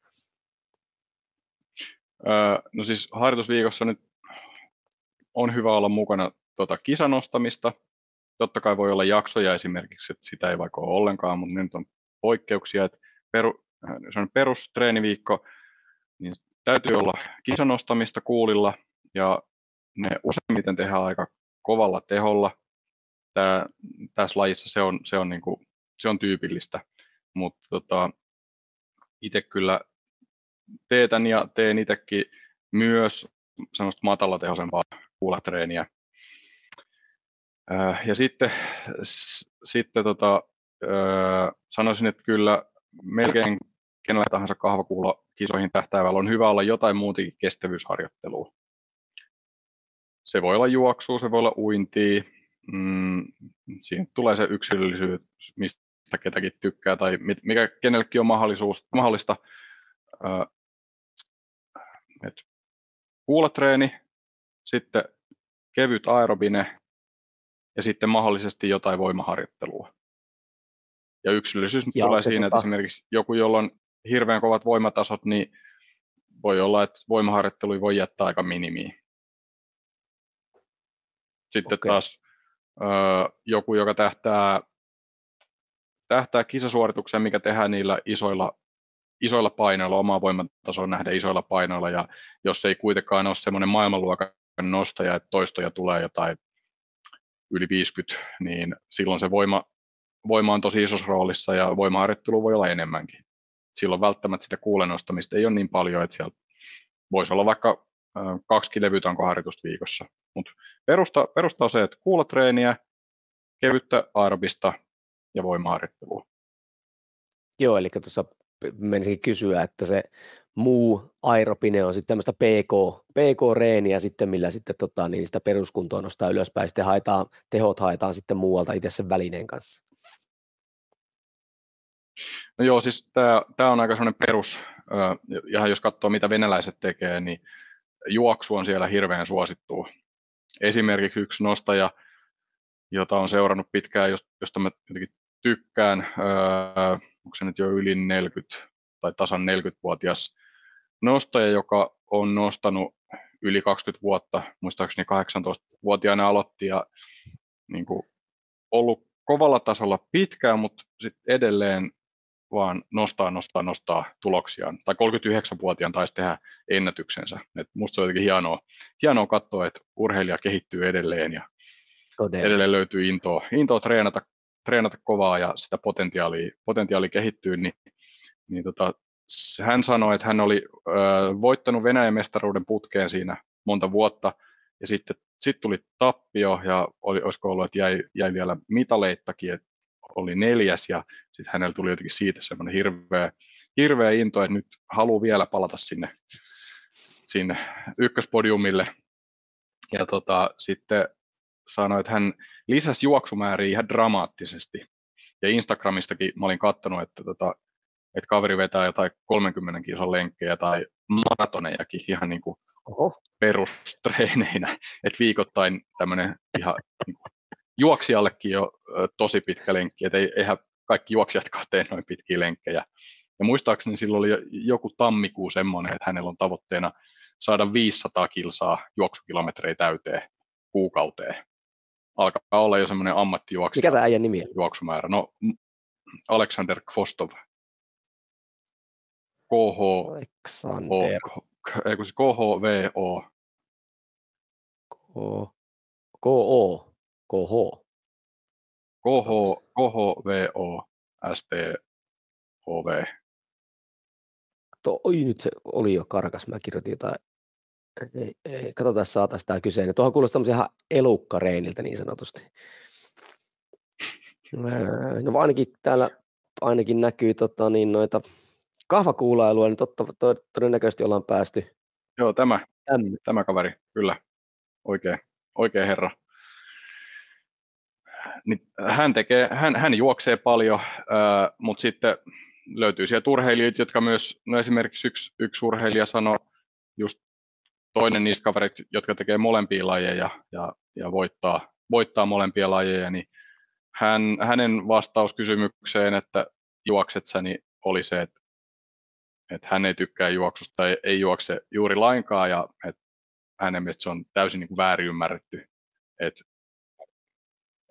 Öö, no siis harjoitusviikossa nyt on hyvä olla mukana tuota kisanostamista. Totta kai voi olla jaksoja esimerkiksi, että sitä ei vaikka ole ollenkaan, mutta nyt on poikkeuksia, että peru, se on perustreeniviikko, niin täytyy olla kisanostamista kuulilla ja ne useimmiten tehdään aika kovalla teholla. Tää, tässä lajissa se on, se on, niinku, se on tyypillistä, mutta tota, itse kyllä teetän ja teen itsekin myös semmoista matalatehoisempaa kuulatreeniä. Ja sitten, sitten tota, sanoisin, että kyllä melkein kenellä tahansa kahvakuulla kisoihin tähtäävällä on hyvä olla jotain muutakin kestävyysharjoittelua. Se voi olla juoksua, se voi olla uintia, mm, siinä tulee se yksilöllisyys, mistä ketäkin tykkää tai mikä kenellekin on mahdollisuus, mahdollista. Et kuulatreeni, sitten kevyt aerobine ja sitten mahdollisesti jotain voimaharjoittelua. Ja yksilöllisyys ja tulee siinä, tota... että esimerkiksi joku, jolla on hirveän kovat voimatasot, niin voi olla, että voimaharjoittelu voi jättää aika minimiin. Sitten okay. taas ö, joku, joka tähtää, tähtää kisasuoritukseen, mikä tehdään niillä isoilla, isoilla painoilla, omaa voimatasoon nähden isoilla painoilla, ja jos ei kuitenkaan ole semmoinen maailmanluokan nostaja, että toistoja tulee jotain yli 50, niin silloin se voima, voima on tosi isossa roolissa ja voimaharjoittelu voi olla enemmänkin. Silloin välttämättä sitä kuulen nostamista ei ole niin paljon, että siellä voisi olla vaikka kaksi levytankoharjoitusta viikossa. Mutta perusta, perusta on se, että kuulotreeniä, kevyttä aerobista ja voimaharjoittelua. Joo, eli tuossa menisin kysyä, että se muu aeropine on sitten tämmöistä PK, PK-reeniä sitten, millä sitten tota, niin sitä peruskuntoa nostaa ylöspäin, sitten haetaan, tehot haetaan sitten muualta itse sen välineen kanssa. No joo, siis tämä on aika sellainen perus, ja jos katsoo mitä venäläiset tekee, niin juoksu on siellä hirveän suosittua. Esimerkiksi yksi nostaja, jota on seurannut pitkään, josta mä jotenkin tykkään, onko se nyt jo yli 40 tai tasan 40-vuotias nostaja, joka on nostanut yli 20 vuotta, muistaakseni 18-vuotiaana aloitti ja niin kuin, ollut kovalla tasolla pitkään, mutta sit edelleen vaan nostaa, nostaa, nostaa tuloksiaan. Tai 39-vuotiaan taisi tehdä ennätyksensä. Et musta se on jotenkin hienoa, hienoa katsoa, että urheilija kehittyy edelleen ja Todella. edelleen löytyy intoa, intoa treenata, treenata kovaa ja sitä potentiaalia, potentiaalia kehittyy, niin, niin tota, hän sanoi, että hän oli ö, voittanut Venäjän mestaruuden putkeen siinä monta vuotta, ja sitten sit tuli tappio, ja oli, olisiko ollut, että jäi, jäi vielä mitaleittakin, että oli neljäs, ja sitten hänellä tuli jotenkin siitä semmoinen hirveä, hirveä into, että nyt haluaa vielä palata sinne, sinne ykköspodiumille. Ja tota, sitten sanoi, että hän lisäsi juoksumääriä ihan dramaattisesti. Ja Instagramistakin mä olin katsonut, että tota, että kaveri vetää jotain 30 kilsan lenkkejä tai maratonejakin ihan niin kuin Oho. perustreeneinä, että viikoittain tämmöinen ihan niin kuin, juoksijallekin jo tosi pitkä lenkki, että eihän kaikki juoksijatkaan tee noin pitkiä lenkkejä. Ja muistaakseni silloin oli joku tammikuu semmoinen, että hänellä on tavoitteena saada 500 kilsaa juoksukilometrejä täyteen kuukauteen. Alkaa olla jo semmoinen ammattijuoksija. Mikä tämä äijän nimi on? Juoksumäärä. No, Alexander Kvostov. KH, Alexander. Ei kun siis KHVO. KO. KH. KH, KHVO, STHV. oi nyt se oli jo karkas, mä kirjoitin jotain. Katsotaan, saataisiin tämä kyseinen. Tuohon kuulostaa ihan elukkareiniltä niin sanotusti. No ainakin täällä ainakin näkyy tota, niin noita kahvakuulailua, niin totta, to, todennäköisesti ollaan päästy. Joo, tämä, Tänne. tämä kaveri, kyllä, oikein, oikein herra. Niin hän, tekee, hän, hän juoksee paljon, äh, mutta sitten löytyy sieltä urheilijoita, jotka myös, no esimerkiksi yksi, yksi urheilija sanoi, just toinen niistä kavereista, jotka tekee molempia lajeja ja, ja voittaa, voittaa molempia lajeja, niin hän, hänen vastaus kysymykseen, että juokset sä, niin oli se, että, että hän ei tykkää juoksusta, ei, ei juokse juuri lainkaan ja että hänen mielestä se on täysin niin kuin väärin ymmärretty. Että,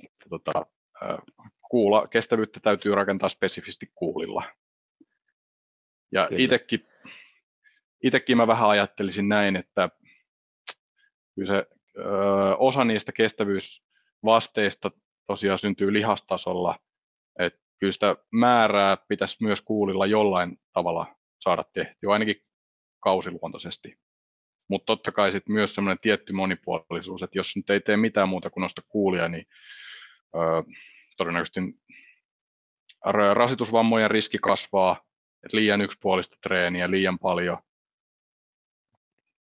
että tota, kuula, kestävyyttä täytyy rakentaa spesifisti kuulilla. Ja itsekin, itsekin mä vähän ajattelisin näin, että kyllä se, ö, osa niistä kestävyysvasteista tosiaan syntyy lihastasolla, että kyllä sitä määrää pitäisi myös kuulilla jollain tavalla saada tehtyä, ainakin kausiluontoisesti. Mutta totta kai sit myös semmoinen tietty monipuolisuus, että jos nyt ei tee mitään muuta kuin nosta kuulia, niin ö, todennäköisesti rasitusvammojen riski kasvaa, että liian yksipuolista treeniä, liian paljon.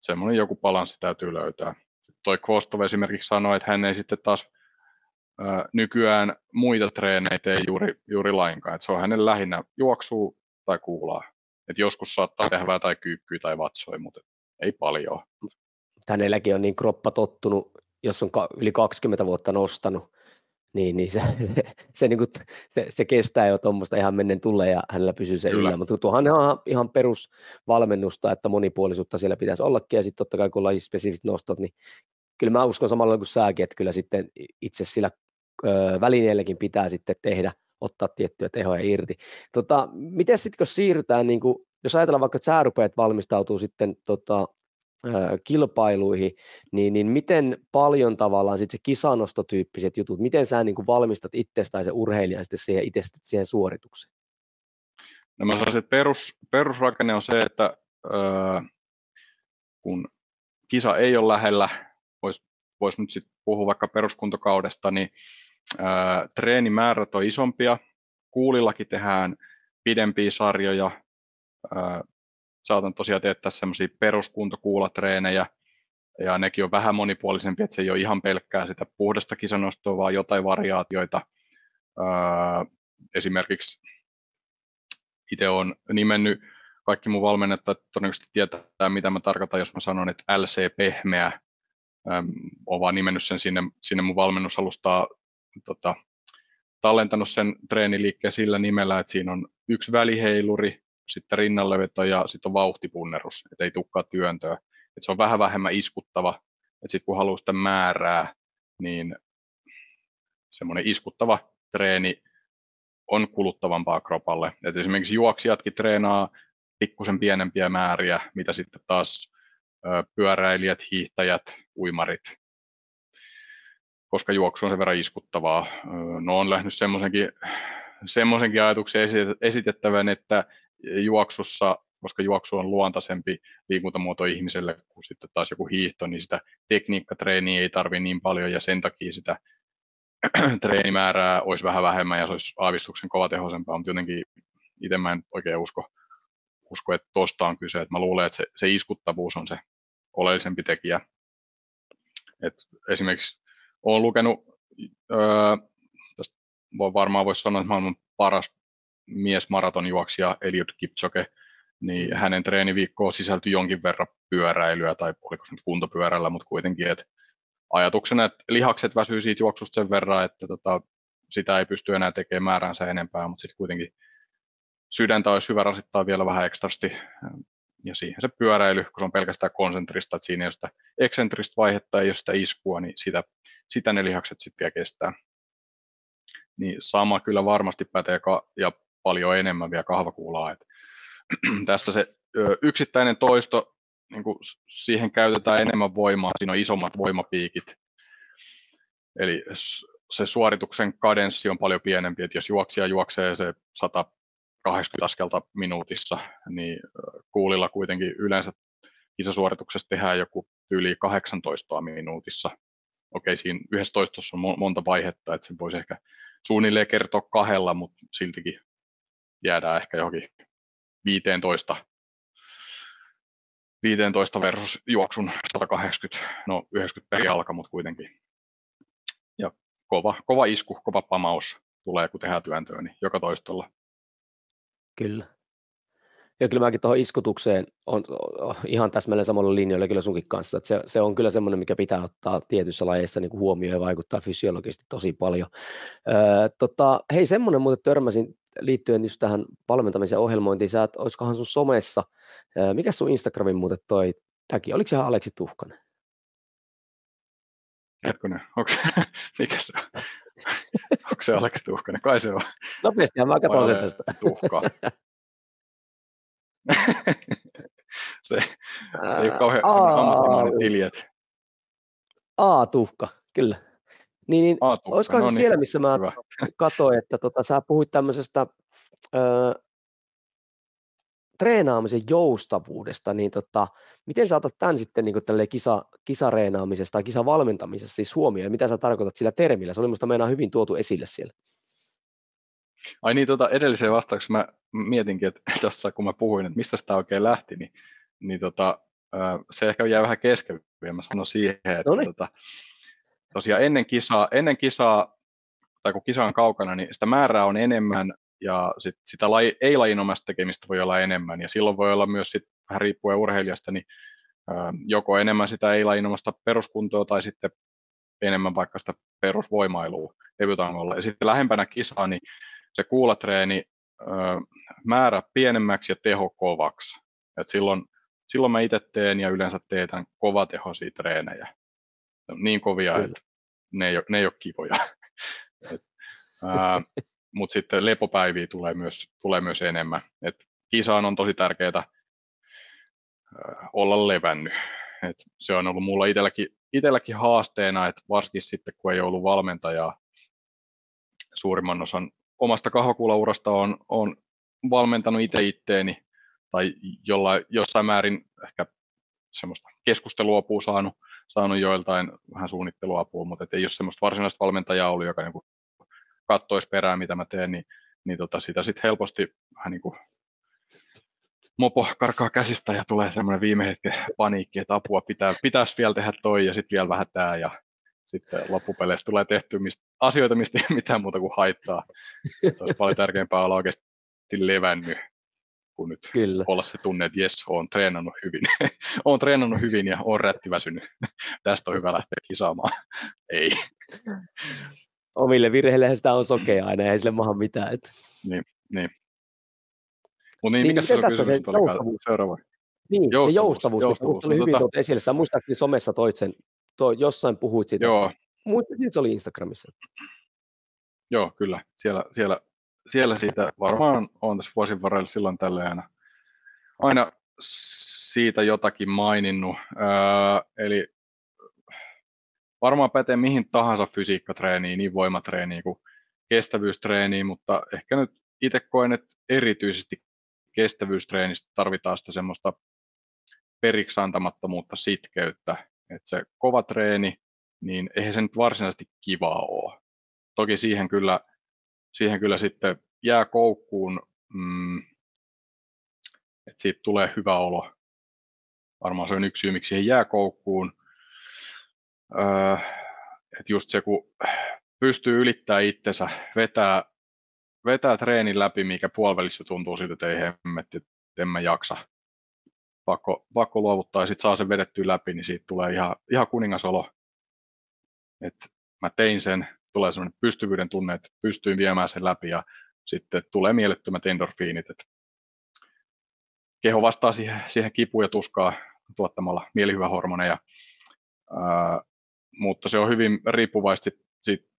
Semmoinen joku balanssi täytyy löytää. Toi Kvostov esimerkiksi sanoi, että hän ei sitten taas nykyään muita treenejä tee juuri, juuri lainkaan. että se on hänen lähinnä juoksuu tai kuulaa. Et joskus saattaa tehdä tai kyykkyä tai vatsoi, mutta ei paljon. Hänelläkin on niin kroppa tottunut, jos on yli 20 vuotta nostanut, niin, niin se, se, se, niin kuin, se, se, kestää jo tuommoista ihan mennen tulee ja hänellä pysyy se Kyllä. yllä, mutta tuohan on ihan, ihan perusvalmennusta, että monipuolisuutta siellä pitäisi ollakin ja sitten totta kai kun lajispesifiset nostot, niin kyllä mä uskon samalla kuin säkin, että kyllä sitten itse sillä ö, välineelläkin pitää sitten tehdä, ottaa tiettyjä tehoja irti. Tota, miten sitten kun siirrytään, niin kuin, jos ajatellaan vaikka, että sä rupeat valmistautuu sitten tota, kilpailuihin, niin, niin miten paljon tavallaan sitten se kisanostotyyppiset jutut, miten sä niin kuin valmistat itsestä tai se urheilija sitten siihen, itse siihen suoritukseen? No mä sanoisin, että perus, perusrakenne on se, että öö, kun kisa ei ole lähellä, voisi vois nyt sitten puhua vaikka peruskuntokaudesta, niin öö, treenimäärät on isompia, kuulillakin tehdään pidempiä sarjoja, öö, saatan tosiaan teettää semmoisia peruskuntokuulatreenejä, ja nekin on vähän monipuolisempia, että se ei ole ihan pelkkää sitä puhdasta kisanostoa, vaan jotain variaatioita. Öö, esimerkiksi itse olen nimennyt kaikki mun valmennetta, että todennäköisesti tietää, mitä mä tarkoitan, jos mä sanon, että LC-pehmeä. Olen vaan nimennyt sen sinne, sinne mun valmennusalustaa tota, tallentanut sen treeniliikkeen sillä nimellä, että siinä on yksi väliheiluri, sitten rinnanleveto ja sitten on vauhtipunnerus, että ei tukkaa työntöä. Et se on vähän vähemmän iskuttava, että sitten kun haluaa sitä määrää, niin semmoinen iskuttava treeni on kuluttavampaa kropalle. Et esimerkiksi juoksijatkin treenaa pikkusen pienempiä määriä, mitä sitten taas pyöräilijät, hiihtäjät, uimarit, koska juoksu on sen verran iskuttavaa. No on lähtenyt semmoisenkin, semmoisenkin ajatuksen esitettävän, että juoksussa, koska juoksu on luontaisempi liikuntamuoto ihmiselle kuin sitten taas joku hiihto, niin sitä tekniikkatreeniä ei tarvi niin paljon ja sen takia sitä *clears throat* treenimäärää olisi vähän vähemmän ja se olisi aavistuksen kovatehoisempaa, mutta jotenkin itse mä en oikein usko, usko että tuosta on kyse. Että mä luulen, että se, se iskuttavuus on se oleellisempi tekijä. Et esimerkiksi olen lukenut, öö, tästä varmaan voisi sanoa, että maailman paras mies maratonjuoksija Eliud Kipchoge, niin hänen treeniviikkoon sisältyi jonkin verran pyöräilyä, tai oliko se nyt kuntopyörällä, mutta kuitenkin, että ajatuksena, että lihakset väsyy siitä juoksusta sen verran, että tota, sitä ei pysty enää tekemään määränsä enempää, mutta sitten kuitenkin sydäntä olisi hyvä rasittaa vielä vähän ekstrasti, ja siihen se pyöräily, kun se on pelkästään konsentrista, että siinä ei ole sitä eksentristä vaihetta, ei ole sitä iskua, niin sitä, sitä ne lihakset sitten vielä kestää. Niin sama kyllä varmasti pätee, ja paljon enemmän vielä kahvakuulaa. Et, *clears throat* tässä se yksittäinen toisto, niin kuin siihen käytetään enemmän voimaa, siinä on isommat voimapiikit. Eli se suorituksen kadenssi on paljon pienempi, että jos juoksija juoksee se 180 askelta minuutissa, niin kuulilla kuitenkin yleensä kisasuorituksessa tehdään joku yli 18 minuutissa. Okei, siinä yhdessä toistossa on monta vaihetta, että se voisi ehkä suunnilleen kertoa kahdella, mutta siltikin jäädään ehkä johonkin 15, 15 versus juoksun 180, no 90 per jalka, mutta kuitenkin. Ja kova, kova isku, kova pamaus tulee, kun tehdään työntöä, niin joka toistolla. Kyllä. Ja kyllä mäkin tuohon iskutukseen on ihan täsmälleen samalla linjoilla kyllä sunkin kanssa. Se, se, on kyllä semmoinen, mikä pitää ottaa tietyissä lajeissa niin huomioon ja vaikuttaa fysiologisesti tosi paljon. Öö, tota, hei, semmoinen muuten törmäsin liittyen just tähän valmentamisen ohjelmointiin. Sä, et, olisikohan sun somessa, mikä sun Instagramin muuten toi täki? Oliko se ihan Aleksi Tuhkanen? Hetkinen, onko se, *laughs* mikä se on? onko se Aleksi Tuhkanen? Kai se on. Nopeasti mä katson sen tästä. Tuhka. *laughs* se, se ei ole kauhean ammattimainen tiljet. A-tuhka, kyllä. Niin, niin olisiko no se niin, siellä, missä mä hyvä. katsoin, että tota, sä puhuit tämmöisestä ö, treenaamisen joustavuudesta, niin tota, miten sä otat tämän sitten niin kisa, kisareenaamisessa tai kisavalmentamisessa siis huomioon, ja mitä sä tarkoitat sillä termillä? Se oli minusta meinaa hyvin tuotu esille siellä. Ai niin, tuota, edelliseen vastaukseen mä mietinkin, että *laughs* tuossa kun mä puhuin, että mistä sitä oikein lähti, niin, niin tota, se ehkä jäi vähän kesken, ja mä sanon siihen, että no niin. tota, tosiaan ennen kisaa, ennen kisaa, tai kun kisa on kaukana, niin sitä määrää on enemmän, ja sit sitä laji, ei-lajinomaista tekemistä voi olla enemmän, ja silloin voi olla myös sit, vähän riippuen urheilijasta, niin joko enemmän sitä ei-lajinomaista peruskuntoa, tai sitten enemmän vaikka sitä perusvoimailua levytangolla. Ja sitten lähempänä kisaa, niin se kuulatreeni määrä pienemmäksi ja teho kovaksi. Et silloin, silloin mä itse teen ja yleensä teetän kovatehoisia treenejä. Niin kovia, Kyllä. että ne ei, ole, ne ei ole kivoja. *laughs* *laughs* Mutta sitten lepopäiviä tulee myös, tulee myös enemmän. Et kisaan on tosi tärkeää olla levännyt. Et se on ollut mulla itselläkin, itselläkin haasteena, että varsinkin sitten kun ei ollut valmentajaa suurimman osan omasta kahvakuulaurasta on, on valmentanut itse itteeni tai jollain, jossain määrin ehkä semmoista keskusteluapua saanut, saanut joiltain vähän suunnitteluapua, mutta ei ole semmoista varsinaista valmentajaa ollut, joka niin kattoisi perään, mitä mä teen, niin, niin tota, sitä sitten helposti vähän niin kuin mopo karkaa käsistä ja tulee semmoinen viime hetken paniikki, että apua pitää, pitäisi vielä tehdä toi ja sitten vielä vähän tämä ja sitten loppupeleissä tulee tehty mistä, asioita, mistä ei mitään muuta kuin haittaa. Olisi paljon tärkeämpää olla oikeasti levännyt, kuin nyt Kyllä. olla se tunne, että jes, olen treenannut hyvin. *laughs* olen treenannut hyvin ja olen rättiväsynyt. *laughs* Tästä on hyvä lähteä kisaamaan. *laughs* ei. Omille virheille sitä on sokea aina, ei sille maha mitään. Että... Niin, niin. Mutta niin, niin, mikä se tässä se joustavuus? Seuraava. Niin, joustavuus, se joustavuus, joustavuus. mikä oli hyvin tota... esille. Sä muistaakseni somessa toit sen to, jossain puhuit siitä. Joo. Mutta se oli Instagramissa. Joo, kyllä. Siellä, siellä, siellä siitä varmaan on tässä vuosin varrella silloin tällä aina, aina siitä jotakin maininnut. Öö, eli varmaan pätee mihin tahansa fysiikkatreeniin, niin voimatreeniin kuin kestävyystreeniin, mutta ehkä nyt itse koen, että erityisesti kestävyystreenissä tarvitaan sitä semmoista periksi antamattomuutta, sitkeyttä, että se kova treeni, niin eihän se nyt varsinaisesti kivaa ole. Toki siihen kyllä, siihen kyllä sitten jää koukkuun, mm, että siitä tulee hyvä olo. Varmaan se on yksi syy, miksi siihen jää koukkuun. Öö, että just se, kun pystyy ylittää itsensä, vetää, vetää treenin läpi, mikä puolivälissä tuntuu siltä, että ei hemmetti, että en mä jaksa pakko, pakko luovuttaa ja sitten saa sen vedettyä läpi, niin siitä tulee ihan, ihan kuningasolo. Et mä tein sen, tulee sellainen pystyvyyden tunne, että pystyin viemään sen läpi ja sitten tulee mielettömät endorfiinit. Et keho vastaa siihen, siihen kipuun ja tuskaa tuottamalla mielihyvähormoneja, ää, mutta se on hyvin riippuvaisesti siitä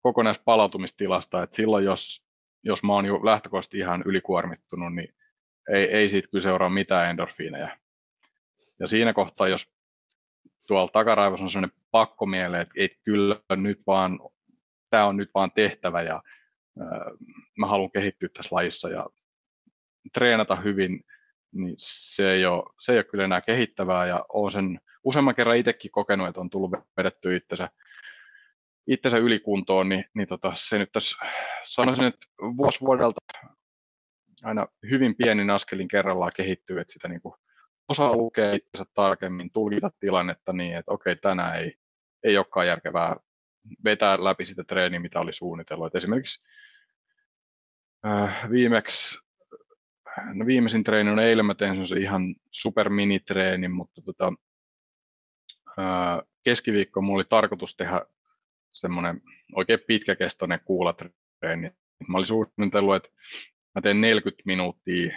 kokonaispalautumistilasta, että silloin jos, jos mä oon jo lähtökohtaisesti ihan ylikuormittunut, niin ei, ei siitä kyllä seuraa mitään endorfiineja. Ja siinä kohtaa, jos tuolla takaraivossa on sellainen pakkomiele, että, että kyllä nyt vaan, tämä on nyt vaan tehtävä ja äh, mä haluan kehittyä tässä lajissa ja treenata hyvin, niin se ei ole, se ei ole kyllä enää kehittävää ja olen sen useamman kerran itsekin kokenut, että on tullut vedetty itsensä, itsensä ylikuntoon, niin, niin tota, se nyt tässä sanoisin, että vuosi vuodelta aina hyvin pienin askelin kerrallaan kehittyy, että sitä niin kuin osaa lukea itsensä tarkemmin, tulkita tilannetta niin, että okei, tänään ei, ei olekaan järkevää vetää läpi sitä treeniä, mitä oli suunnitellut. Et esimerkiksi äh, viimeksi, no viimeisin treeni on eilen, mä tein ihan super minitreeni, mutta tota, äh, keskiviikko mulla oli tarkoitus tehdä semmoinen oikein pitkäkestoinen kuulatreeni. Mä olin suunnitellut, että mä teen 40 minuuttia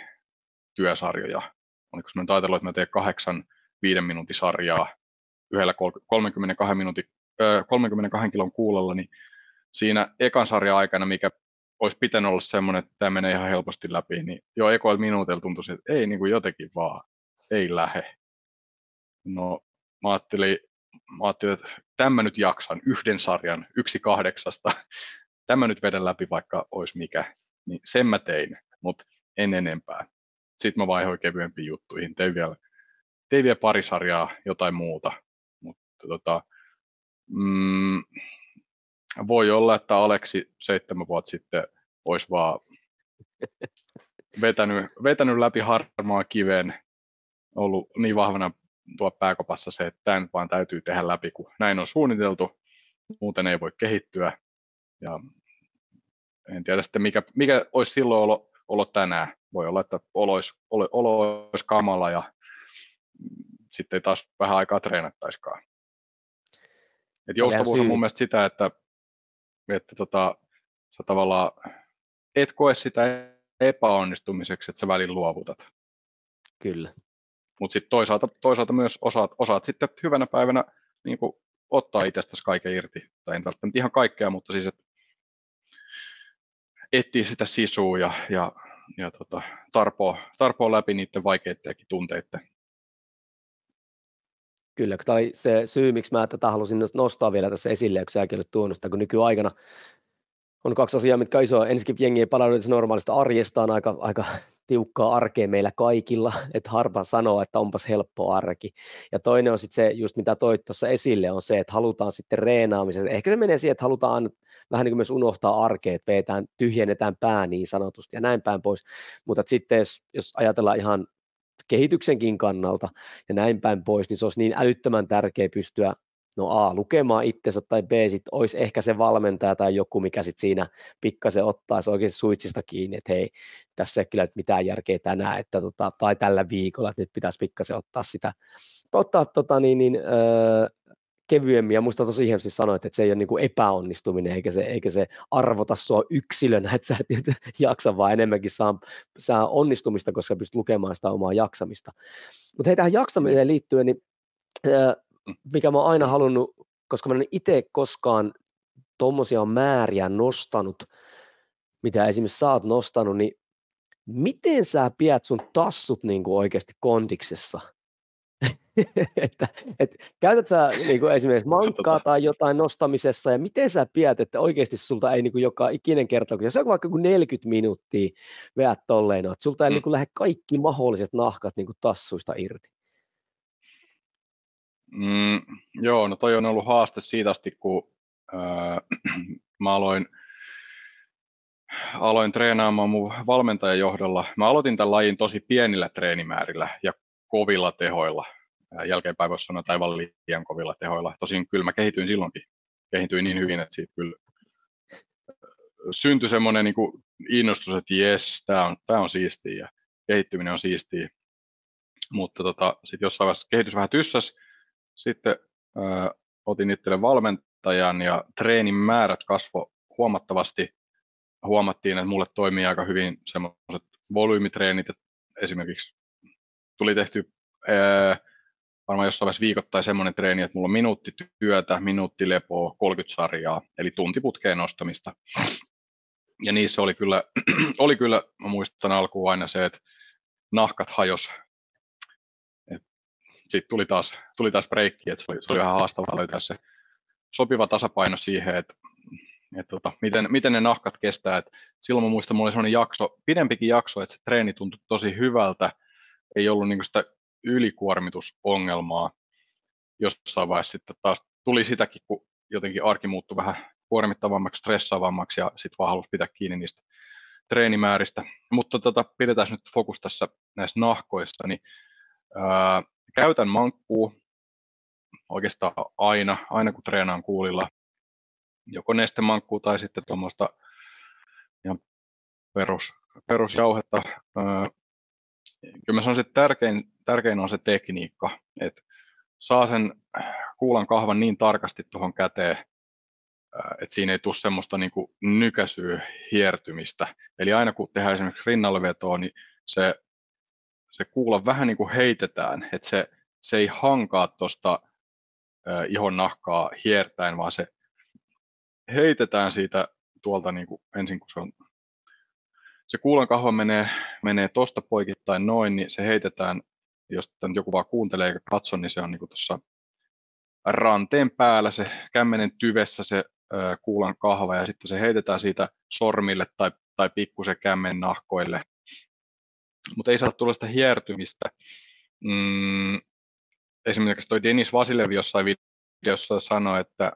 työsarjoja. Oliko mä nyt että mä teen kahdeksan viiden minuutin sarjaa yhdellä 32, minuutin, 32 kilon kuulolla, niin siinä ekan sarjan aikana, mikä olisi pitänyt olla semmoinen, että tämä menee ihan helposti läpi, niin jo ekoilla minuutilla tuntui, että ei niin kuin jotenkin vaan, ei lähe. No mä ajattelin, mä ajattelin, että tämä nyt jaksan yhden sarjan, yksi kahdeksasta, tämä nyt vedän läpi vaikka olisi mikä, niin sen mä tein, mutta en enempää. Sitten mä vaihoin kevyempiin juttuihin, tein vielä, tein vielä pari sarjaa jotain muuta, mutta tota, mm, voi olla, että Aleksi seitsemän vuotta sitten olisi vaan *laughs* vetänyt, vetänyt läpi harmaa kiven, ollut niin vahvana tuo pääkopassa se, että tämän vaan täytyy tehdä läpi, kun näin on suunniteltu, muuten ei voi kehittyä. Ja en tiedä sitten, mikä, mikä olisi silloin olo, olo tänään. Voi olla, että olo olisi, olo, olo olisi kamala ja sitten ei taas vähän aikaa treenattaisikaan. Et joustavuus on mun mielestä sitä, että, että tota, sä tavallaan et koe sitä epäonnistumiseksi, että sä välin luovutat. Kyllä. Mutta sitten toisaalta, toisaalta myös osaat, osaat sitten hyvänä päivänä niin ottaa itsestäsi kaiken irti. Tai en välttämättä ihan kaikkea, mutta siis että etsii sitä sisua ja, ja, ja tota, tarpoo, tarpoo läpi niiden vaikeidenkin tunteiden. Kyllä, tai se syy, miksi mä tätä halusin nostaa vielä tässä esille, kun säkin olet tuonut sitä, kun nykyaikana on kaksi asiaa, mitkä on. Ensinnäkin jengi ei palaudu normaalista arjestaan, aika, aika tiukkaa arkea meillä kaikilla, että harva sanoo, että onpas helppo arki. Ja toinen on sitten se, just mitä toit tuossa esille, on se, että halutaan sitten reenaamisessa. Ehkä se menee siihen, että halutaan vähän niin kuin myös unohtaa arkea, että vetään, tyhjennetään pää niin sanotusti ja näin päin pois. Mutta sitten jos, jos ajatellaan ihan kehityksenkin kannalta ja näin päin pois, niin se olisi niin älyttömän tärkeä pystyä no A, lukemaan itsensä tai B, sit olisi ehkä se valmentaja tai joku, mikä sitten siinä pikkasen ottaisi oikeasti suitsista kiinni, että hei, tässä ei kyllä nyt mitään järkeä tänään, että tota, tai tällä viikolla, että nyt pitäisi pikkasen ottaa sitä, ottaa tota, niin, niin, öö, kevyemmin, ja muista tosi hienosti sanoit, että se ei ole niin kuin epäonnistuminen, eikä se, eikä se arvota sua yksilönä, *laughs* että sä et jaksa, vaan enemmänkin saa, saa onnistumista, koska pystyt lukemaan sitä omaa jaksamista. Mutta hei, tähän jaksamiseen liittyen, niin mikä mä oon aina halunnut, koska mä en itse koskaan tuommoisia määriä nostanut, mitä esimerkiksi sä oot nostanut, niin miten sä pidät sun tassut niin kuin oikeasti kondiksessa? *laughs* että, et, käytät sä niin kuin esimerkiksi mankkaa tai jotain nostamisessa, ja miten sä pidät, että oikeasti sulta ei niin kuin joka ikinen kerta, kun jos on vaikka 40 minuuttia veät tolleen, että sulta ei mm. niin kuin lähde kaikki mahdolliset nahkat niin kuin tassuista irti? Mm, joo, no toi on ollut haaste siitä asti, kun ää, *clears throat* mä aloin, aloin treenaamaan mun valmentajan johdolla. Mä aloitin tämän lajin tosi pienillä treenimäärillä ja kovilla tehoilla. Jälkeenpäin voisi sanoa, että aivan liian kovilla tehoilla. Tosin kyllä mä kehityin silloinkin. Kehityin niin hyvin, että siitä kyllä syntyi semmoinen niin kuin innostus, että jes, tämä on, tää on siistiä ja kehittyminen on siistiä. Mutta tota, sitten jossain vaiheessa kehitys vähän tyssäs, sitten äh, otin itselle valmentajan ja treenin määrät kasvo huomattavasti. Huomattiin, että mulle toimii aika hyvin semmoiset volyymitreenit, että esimerkiksi tuli tehty äh, varmaan jossain vaiheessa viikoittain semmoinen treeni, että mulla on minuutti työtä, minuutti lepoa, 30 sarjaa, eli tuntiputkeen nostamista. Ja niissä oli kyllä, *clears throat* oli kyllä, mä muistan alkuun aina se, että nahkat hajos sitten tuli taas, tuli taas breikki, että se oli, se oli vähän haastavaa löytää se sopiva tasapaino siihen, että, että tota, miten, miten ne nahkat kestää. Et silloin mä muistan, mulla oli sellainen jakso, pidempikin jakso, että se treeni tuntui tosi hyvältä, ei ollut niin sitä ylikuormitusongelmaa. Jossain vaiheessa sitten taas tuli sitäkin, kun jotenkin arki muuttui vähän kuormittavammaksi, stressaavammaksi ja sitten vaan halusi pitää kiinni niistä treenimääristä. Mutta tota, pidetään nyt fokus tässä näissä nahkoissa, niin ää, käytän mankkuu oikeastaan aina, aina kun treenaan kuulilla, joko nestemankkuu tai sitten tuommoista ihan perus, perusjauhetta. Kyllä mä sanoisin, että tärkein, tärkein on se tekniikka, että saa sen kuulan kahvan niin tarkasti tuohon käteen, että siinä ei tule semmoista niin nykäisyä hiertymistä. Eli aina kun tehdään esimerkiksi rinnallevetoa, niin se, se kuulla vähän niin kuin heitetään, että se, se ei hankaa tuosta ihon nahkaa hiertäen, vaan se heitetään siitä tuolta niin kuin ensin, kun se on se kuulan kahva menee, menee tuosta poikittain noin, niin se heitetään, jos joku vaan kuuntelee eikä katso, niin se on niin tuossa ranteen päällä se kämmenen tyvessä se kuulan kahva ja sitten se heitetään siitä sormille tai, tai pikkusen kämmen nahkoille. Mutta ei saa tulla sitä hiertymistä. Mm, esimerkiksi toi Denis Vasilev jossain videossa sanoi, että,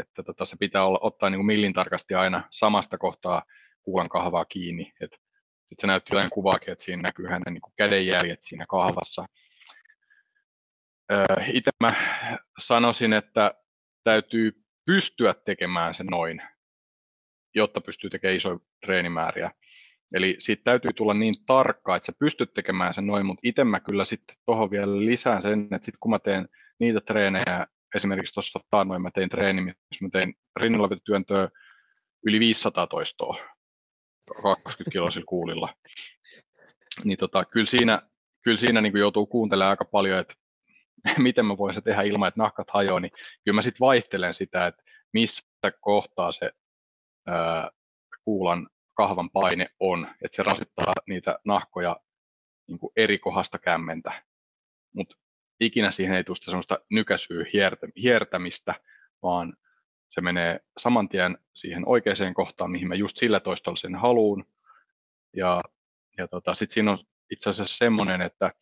että tota, se pitää olla, ottaa niin millin tarkasti aina samasta kohtaa kuulan kahvaa kiinni. Sitten se näytti jotain kuvaakin, että siinä näkyy hänen niin kädenjäljet siinä kahvassa. Itse mä sanoisin, että täytyy pystyä tekemään se noin, jotta pystyy tekemään isoja treenimääriä. Eli siitä täytyy tulla niin tarkkaa, että sä pystyt tekemään sen noin, mutta itse mä kyllä sitten tuohon vielä lisään sen, että sitten kun mä teen niitä treenejä, esimerkiksi tuossa taannoin mä tein treeni, missä mä tein rinnalla yli 500 toistoa 20 kiloisilla kuulilla. Niin tota, kyllä siinä, kyllä siinä niin joutuu kuuntelemaan aika paljon, että *laughs* miten mä voin se tehdä ilman, että nahkat hajoaa, niin kyllä mä sitten vaihtelen sitä, että missä kohtaa se ää, kuulan kahvan paine on, että se rasittaa niitä nahkoja niin kuin eri kohdasta kämmentä. Mutta ikinä siihen ei tule semmoista nykäisyä hiertämistä, vaan se menee saman tien siihen oikeaan kohtaan, mihin mä just sillä toistolla sen haluun. Ja, ja tota, sitten siinä on itse asiassa semmoinen, että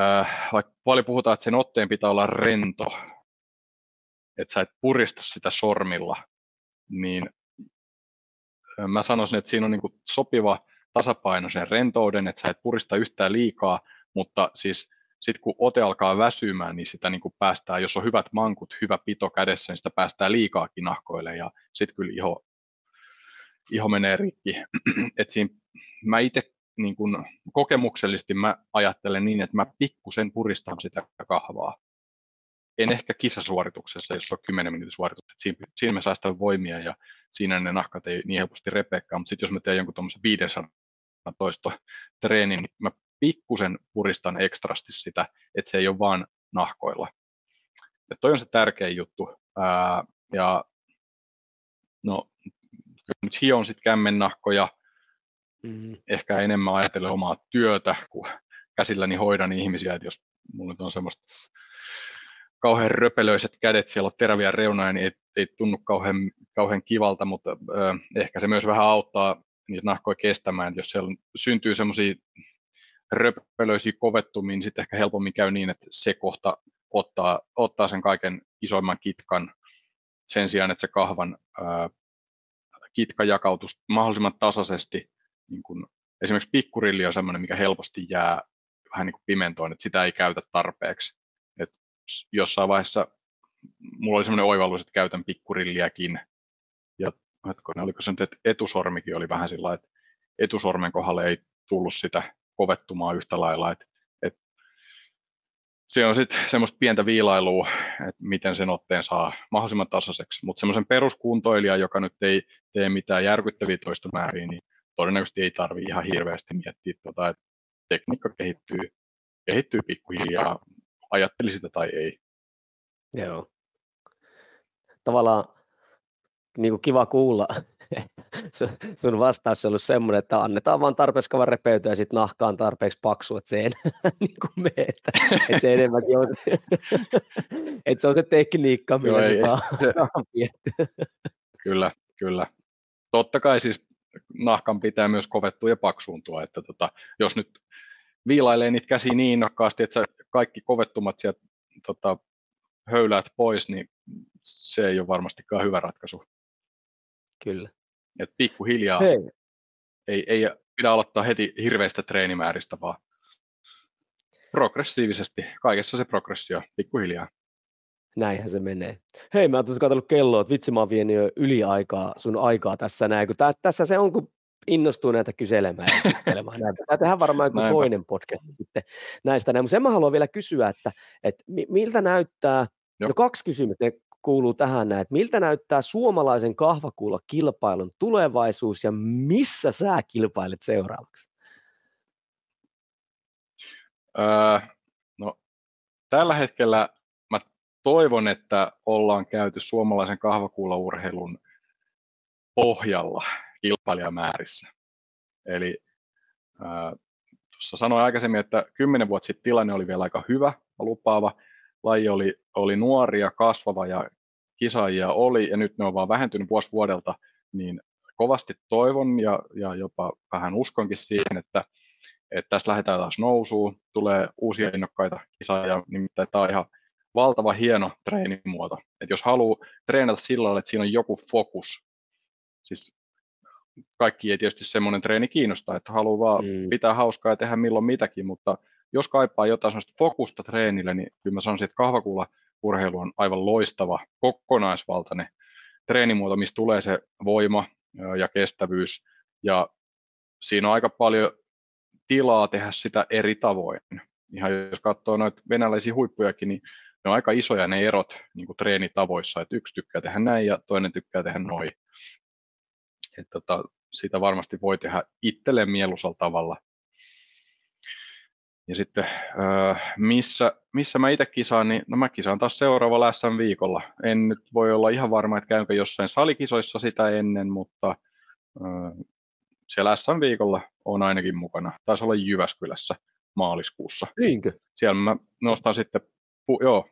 äh, vaikka paljon puhutaan, että sen otteen pitää olla rento, että sä et purista sitä sormilla, niin äh, mä sanoisin, että siinä on niin sopiva tasapaino sen rentouden, että sä et purista yhtään liikaa, mutta siis sitten kun ote alkaa väsymään, niin sitä niin kuin päästään, jos on hyvät mankut, hyvä pito kädessä, niin sitä päästään liikaakin nahkoille ja sitten kyllä iho, iho menee rikki. *clears throat* Et siinä, mä itse niin kun, kokemuksellisesti mä ajattelen niin, että mä pikkusen puristan sitä kahvaa. En ehkä kisasuorituksessa, jos on 10 minuutin suoritukset. Siinä, siinä me sitä voimia ja siinä ne nahkat ei niin helposti repeekään, mutta sitten jos mä teen jonkun tuommoisen 500 toisto treenin, niin mä pikkusen puristan ekstrasti sitä, että se ei ole vaan nahkoilla. Ja toi on se tärkein juttu. Ää, ja no, nyt hion sitten kämmennahkoja, mm. ehkä enemmän ajattelen omaa työtä, kun käsilläni hoidan ihmisiä, että jos mulla nyt on semmoista kauhean röpelöiset kädet, siellä on teräviä reunoja, niin ei, ei tunnu kauhean, kauhean kivalta, mutta äh, ehkä se myös vähän auttaa niitä nahkoja kestämään, että jos siellä syntyy semmoisia röpelöisiä kovettumiin, niin sitten ehkä helpommin käy niin, että se kohta ottaa, ottaa sen kaiken isoimman kitkan sen sijaan, että se kahvan ää, kitka jakautuu mahdollisimman tasaisesti. Niin kun, esimerkiksi pikkurilli on sellainen, mikä helposti jää vähän niin kuin pimentoon, että sitä ei käytä tarpeeksi. Et jossain vaiheessa mulla oli sellainen oivallus, että käytän pikkurilliäkin. Ja hetkonen, oliko se nyt, että etusormikin oli vähän sillä että etusormen kohdalle ei tullut sitä kovettumaan yhtä lailla. Et, et se on sitten semmoista pientä viilailua, että miten sen otteen saa mahdollisimman tasaiseksi. Mutta semmoisen peruskuntoilija, joka nyt ei tee mitään järkyttäviä toistomääriä, niin todennäköisesti ei tarvitse ihan hirveästi miettiä, tota, että tekniikka kehittyy, kehittyy pikkuhiljaa, ajatteli sitä tai ei. Joo. Tavallaan niin kuin kiva kuulla, *laughs* sun vastaus on ollut semmoinen, että annetaan vaan tarpeeksi kavan repeytyä ja sitten nahka on tarpeeksi paksu, että se ei *laughs* niin kuin mene, että, että se enemmänkin on, *laughs* että se on se tekniikka, millä Joo, se ei, saa, se, Kyllä, kyllä. Totta kai siis nahkan pitää myös kovettua ja paksuuntua, että tota, jos nyt viilailee niitä käsiä niin innokkaasti, että kaikki kovettumat sieltä tota, höyläät pois, niin se ei ole varmastikaan hyvä ratkaisu. Kyllä. Et pikkuhiljaa Hei. ei, ei pidä aloittaa heti hirveistä treenimääristä, vaan progressiivisesti. Kaikessa se progressio, pikkuhiljaa. Näinhän se menee. Hei, mä oon katsellut kelloa, että vitsi mä oon vienyt jo yli aikaa, sun aikaa tässä näin, kun tä, tässä se on, kun innostuu näitä kyselemään ja Tämä tehdään varmaan joku Näinpä. toinen podcast sitten näistä. Mutta sen mä haluan vielä kysyä, että, että miltä näyttää, Joo. no kaksi kysymystä kuuluu tähän näin, että miltä näyttää suomalaisen kahvakuulla kilpailun tulevaisuus ja missä sä kilpailet seuraavaksi? Öö, no, tällä hetkellä mä toivon, että ollaan käyty suomalaisen kahvakuulaurheilun pohjalla kilpailijamäärissä. Eli tuossa sanoin aikaisemmin, että kymmenen vuotta sitten tilanne oli vielä aika hyvä ja lupaava. Laji oli, oli nuori ja kasvava ja kisaajia oli, ja nyt ne on vaan vähentynyt vuosi vuodelta, niin kovasti toivon ja, ja jopa vähän uskonkin siihen, että, että tässä lähdetään taas nousuun, tulee uusia innokkaita kisaajia, nimittäin tämä on ihan valtava hieno treenimuoto. että jos haluaa treenata sillä lailla, että siinä on joku fokus, siis kaikki ei tietysti semmoinen treeni kiinnosta, että haluaa vaan mm. pitää hauskaa ja tehdä milloin mitäkin, mutta jos kaipaa jotain sellaista fokusta treenille, niin kyllä mä sanoisin, että kahvakuulla urheilu on aivan loistava, kokonaisvaltainen treenimuoto, mistä tulee se voima ja kestävyys, ja siinä on aika paljon tilaa tehdä sitä eri tavoin. Ihan jos katsoo noita venäläisiä huippujakin, niin ne on aika isoja ne erot niin kuin treenitavoissa, että yksi tykkää tehdä näin ja toinen tykkää tehdä noin että tota, sitä varmasti voi tehdä itselleen mieluisella tavalla. Ja sitten missä, missä mä itse kisaan, niin no mä kisaan taas seuraavalla SM viikolla. En nyt voi olla ihan varma, että käynkö jossain salikisoissa sitä ennen, mutta siellä SM viikolla on ainakin mukana. Taisi olla Jyväskylässä maaliskuussa. Niinkö? Siellä mä nostan sitten, pu, joo,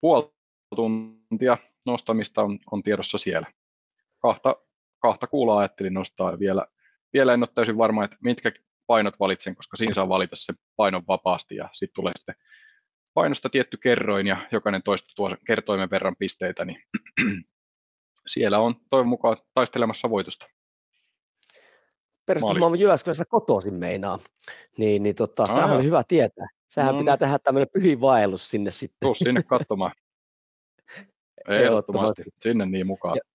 puoli tuntia nostamista on, on tiedossa siellä. Kahta kahta kuulaa ajattelin nostaa vielä, vielä en ole täysin varma, että mitkä painot valitsen, koska siinä saa valita se painon vapaasti ja sitten tulee sitten painosta tietty kerroin ja jokainen toista tuo kertoimen verran pisteitä, niin *clears throat* siellä on toivon mukaan taistelemassa voitosta. Perustumaan mä Jyväskylässä kotoisin meinaa, niin, niin tota, tämähän oli hyvä tietää. Sehän no, pitää tehdä tämmöinen pyhin vaellus sinne sitten. Tuu sinne katsomaan. *laughs* Ehdottomasti, sinne niin mukaan. Ja,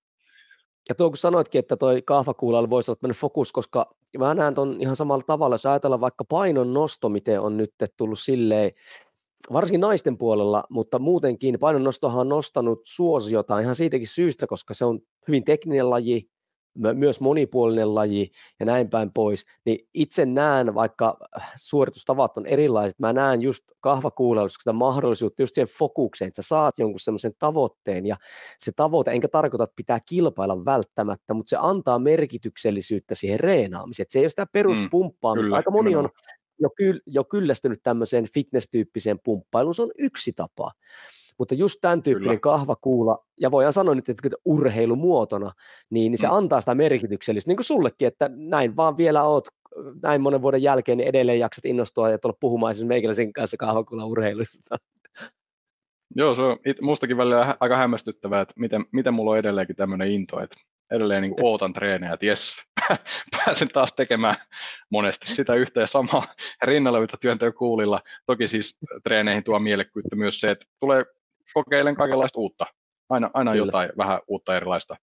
ja tuo kun sanoitkin, että toi kahvakuulalla voisi olla fokus, koska mä näen ton ihan samalla tavalla, jos ajatellaan vaikka painon nosto, miten on nyt tullut silleen, varsinkin naisten puolella, mutta muutenkin painonnostohan on nostanut suosiota ihan siitäkin syystä, koska se on hyvin tekninen laji, myös monipuolinen laji ja näin päin pois, niin itse näen, vaikka suoritustavat on erilaiset, mä näen just kahvakuulelussa sitä mahdollisuutta just siihen fokukseen, että sä saat jonkun semmoisen tavoitteen ja se tavoite, enkä tarkoita, että pitää kilpailla välttämättä, mutta se antaa merkityksellisyyttä siihen reenaamiseen, että se ei ole sitä peruspumppaamista, mm, aika moni on jo, kyll, jo kyllästynyt tämmöiseen fitness-tyyppiseen pumppailuun, se on yksi tapa. Mutta just tämän tyyppinen Kyllä. kahvakuula, ja voidaan sanoa nyt, että urheilumuotona, niin, niin se mm. antaa sitä merkityksellisyyttä, niin kuin sullekin, että näin vaan vielä oot näin monen vuoden jälkeen, niin edelleen jaksat innostua ja tulla puhumaan esimerkiksi meikäläisen kanssa kahvakuulla urheilusta. Joo, se on mustakin välillä aika hämmästyttävää, että miten, miten mulla on edelleenkin tämmöinen into, että edelleen niin ootan treenejä, että jes, *laughs* pääsen taas tekemään monesti sitä yhtä ja samaa rinnalla, mitä työnteon kuulilla. Toki siis treeneihin tuo mielekkyyttä myös se, että tulee kokeilen kaikenlaista uutta. Aina, aina jotain vähän uutta erilaista,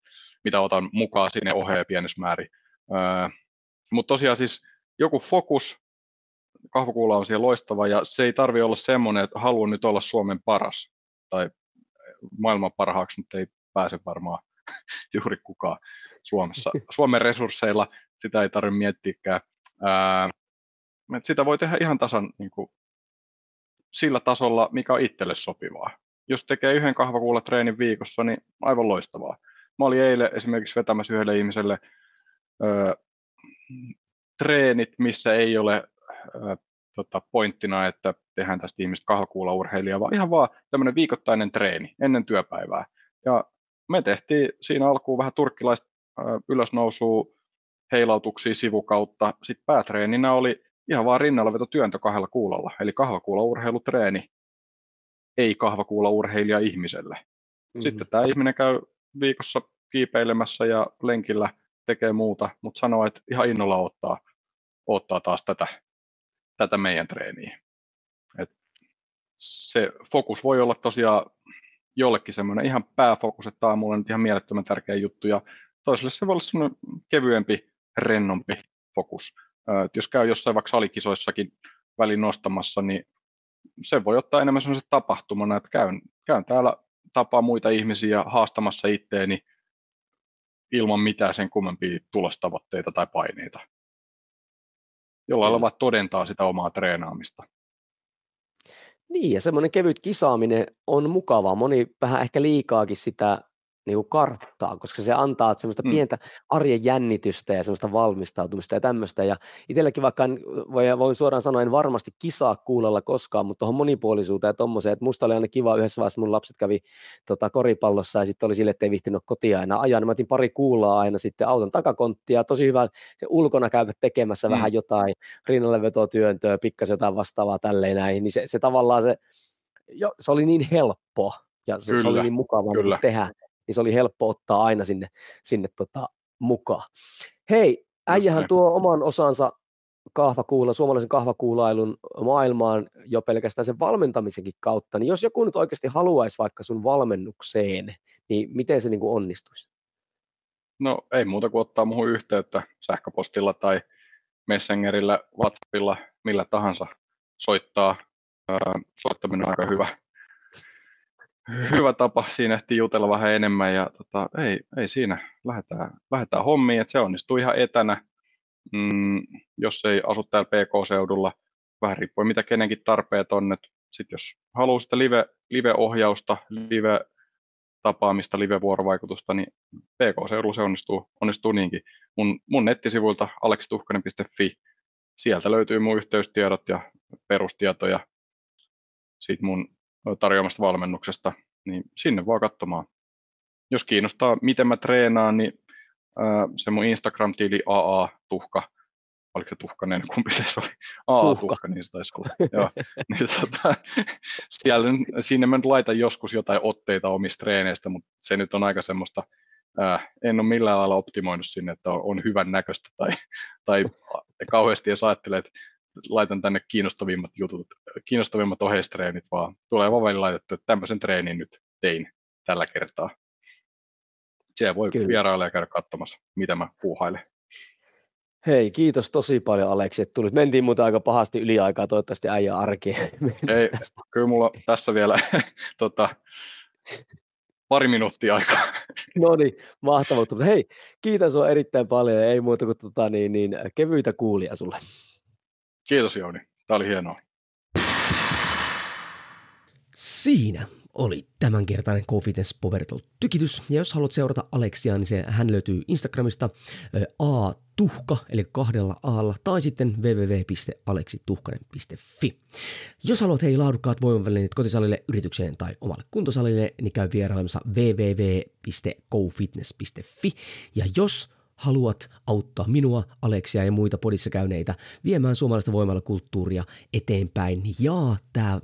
mitä otan mukaan sinne oheen pienessä määrin. Öö, Mutta tosiaan siis joku fokus, kahvakuula on siellä loistava ja se ei tarvi olla semmoinen, että haluan nyt olla Suomen paras tai maailman parhaaksi nyt ei pääse varmaan *laughs* juuri kukaan Suomessa. *laughs* Suomen resursseilla sitä ei tarvitse miettiäkään. Ää, sitä voi tehdä ihan tasan niin kuin, sillä tasolla, mikä on itselle sopivaa jos tekee yhden kahvakuulatreenin viikossa, niin aivan loistavaa. Mä olin eilen esimerkiksi vetämässä yhdelle ihmiselle ö, treenit, missä ei ole ö, tota, pointtina, että tehdään tästä ihmistä kahvakuulaurheilijaa, vaan ihan vaan tämmöinen viikoittainen treeni ennen työpäivää. Ja me tehtiin siinä alkuun vähän turkkilaista ylösnousua, heilautuksia sivukautta. Sitten päätreeninä oli ihan vaan rinnalla veto työntö kahdella kuulolla, eli kahvakuulaurheilutreeni ei kahvakuulla urheilija ihmiselle. Mm-hmm. Sitten tämä ihminen käy viikossa kiipeilemässä ja lenkillä tekee muuta, mutta sanoo, että ihan innolla ottaa, ottaa taas tätä, tätä meidän treeniä. Et se fokus voi olla tosiaan jollekin semmoinen ihan pääfokus, että tämä on mulle nyt ihan mielettömän tärkeä juttu, ja toiselle se voi olla semmoinen kevyempi rennompi fokus. Et jos käy jossain vaikka salikisoissakin välin nostamassa, niin se voi ottaa enemmän sellaisen tapahtumana, että käyn, käyn täällä tapaa muita ihmisiä haastamassa itteeni ilman mitään sen kummempia tulostavoitteita tai paineita. Jollain lailla todentaa sitä omaa treenaamista. Niin, ja semmoinen kevyt kisaaminen on mukavaa. Moni vähän ehkä liikaakin sitä niin kuin karttaa, koska se antaa semmoista mm. pientä arjen jännitystä ja semmoista valmistautumista ja tämmöistä. Ja itselläkin vaikka en, voi, voin suoraan sanoa, en varmasti kisaa kuulolla koskaan, mutta tuohon monipuolisuuteen ja tommoseen, että musta oli aina kiva yhdessä vaiheessa, mun lapset kävi tota, koripallossa ja sitten oli sille, että ei vihtinyt kotia aina ajaa, niin mä otin pari kuulaa aina sitten auton takakonttia, tosi hyvä se ulkona käyvät tekemässä mm. vähän jotain, rinnalle vetotyöntöä, pikkas jotain vastaavaa tälleen näin, niin se, se tavallaan se, jo, se oli niin helppo ja se, se oli niin mukava niin tehdä niin se oli helppo ottaa aina sinne, sinne tota, mukaan. Hei, äijähän tuo oman osansa kahvakuula, suomalaisen kahvakuulailun maailmaan jo pelkästään sen valmentamisenkin kautta, niin jos joku nyt oikeasti haluaisi vaikka sun valmennukseen, niin miten se niin kuin onnistuisi? No ei muuta kuin ottaa muuhun yhteyttä sähköpostilla tai Messengerillä, WhatsAppilla, millä tahansa soittaa. Soittaminen on aika hyvä, *laughs* hyvä tapa. Siinä ehti jutella vähän enemmän ja tota, ei, ei siinä. Lähdetään, lähdetään hommiin, että se onnistuu ihan etänä. Mm, jos ei asu täällä PK-seudulla, vähän riippuen mitä kenenkin tarpeet on. Sitten jos haluaa sitä live, live-ohjausta, live-tapaamista, live-vuorovaikutusta, niin PK-seudulla se onnistuu, onnistuu niinkin. Mun, mun nettisivuilta aleksituhkanen.fi, sieltä löytyy mun yhteystiedot ja perustietoja siitä mun tarjoamasta valmennuksesta, niin sinne vaan katsomaan. Jos kiinnostaa, miten mä treenaan, niin se mun Instagram-tili AA Tuhka, oliko se Tuhkanen, *laughs* kumpi se oli? AA Tuhka, niin se taisi olla. *laughs* Joo. niin, tota, *laughs* siellä, sinne mä nyt laitan joskus jotain otteita omista treeneistä, mutta se nyt on aika semmoista, ää, en ole millään lailla optimoinut sinne, että on, on hyvän näköistä tai, tai kauheasti jos ajattelee, että laitan tänne kiinnostavimmat jutut, kiinnostavimmat oheistreenit, vaan tulee vaan välillä laitettu, että tämmöisen treenin nyt tein tällä kertaa. Siellä voi Kyllä. vierailla ja käydä katsomassa, mitä mä puuhailen. Hei, kiitos tosi paljon Aleksi, että tulit. Mentiin muuten aika pahasti yli aikaa, toivottavasti äijä arki. Ei, kyllä mulla tässä vielä *laughs* tota, pari minuuttia aikaa. *laughs* No niin, mahtavaa. Mutta hei, kiitos sinua erittäin paljon ja ei muuta kuin tota, niin, niin, kevyitä kuulia sulle. Kiitos Jouni, tämä oli hienoa. Siinä oli tämänkertainen Confidence Povertal tykitys. Ja jos haluat seurata Aleksia, niin se, hän löytyy Instagramista a tuhka, eli kahdella aalla, tai sitten www.aleksituhkanen.fi. Jos haluat hei laadukkaat voimavälineet kotisalille, yritykseen tai omalle kuntosalille, niin käy vierailemassa www.gofitness.fi. Ja jos haluat auttaa minua, Aleksia ja muita podissa käyneitä viemään suomalaista voimalla eteenpäin, niin jaa tämä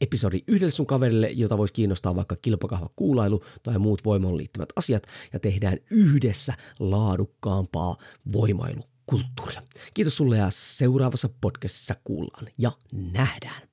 episodi yhdelle sun kaverille, jota voisi kiinnostaa vaikka kilpakahva kuulailu tai muut voimaan liittyvät asiat, ja tehdään yhdessä laadukkaampaa voimailukulttuuria. Kiitos sulle ja seuraavassa podcastissa kuullaan ja nähdään.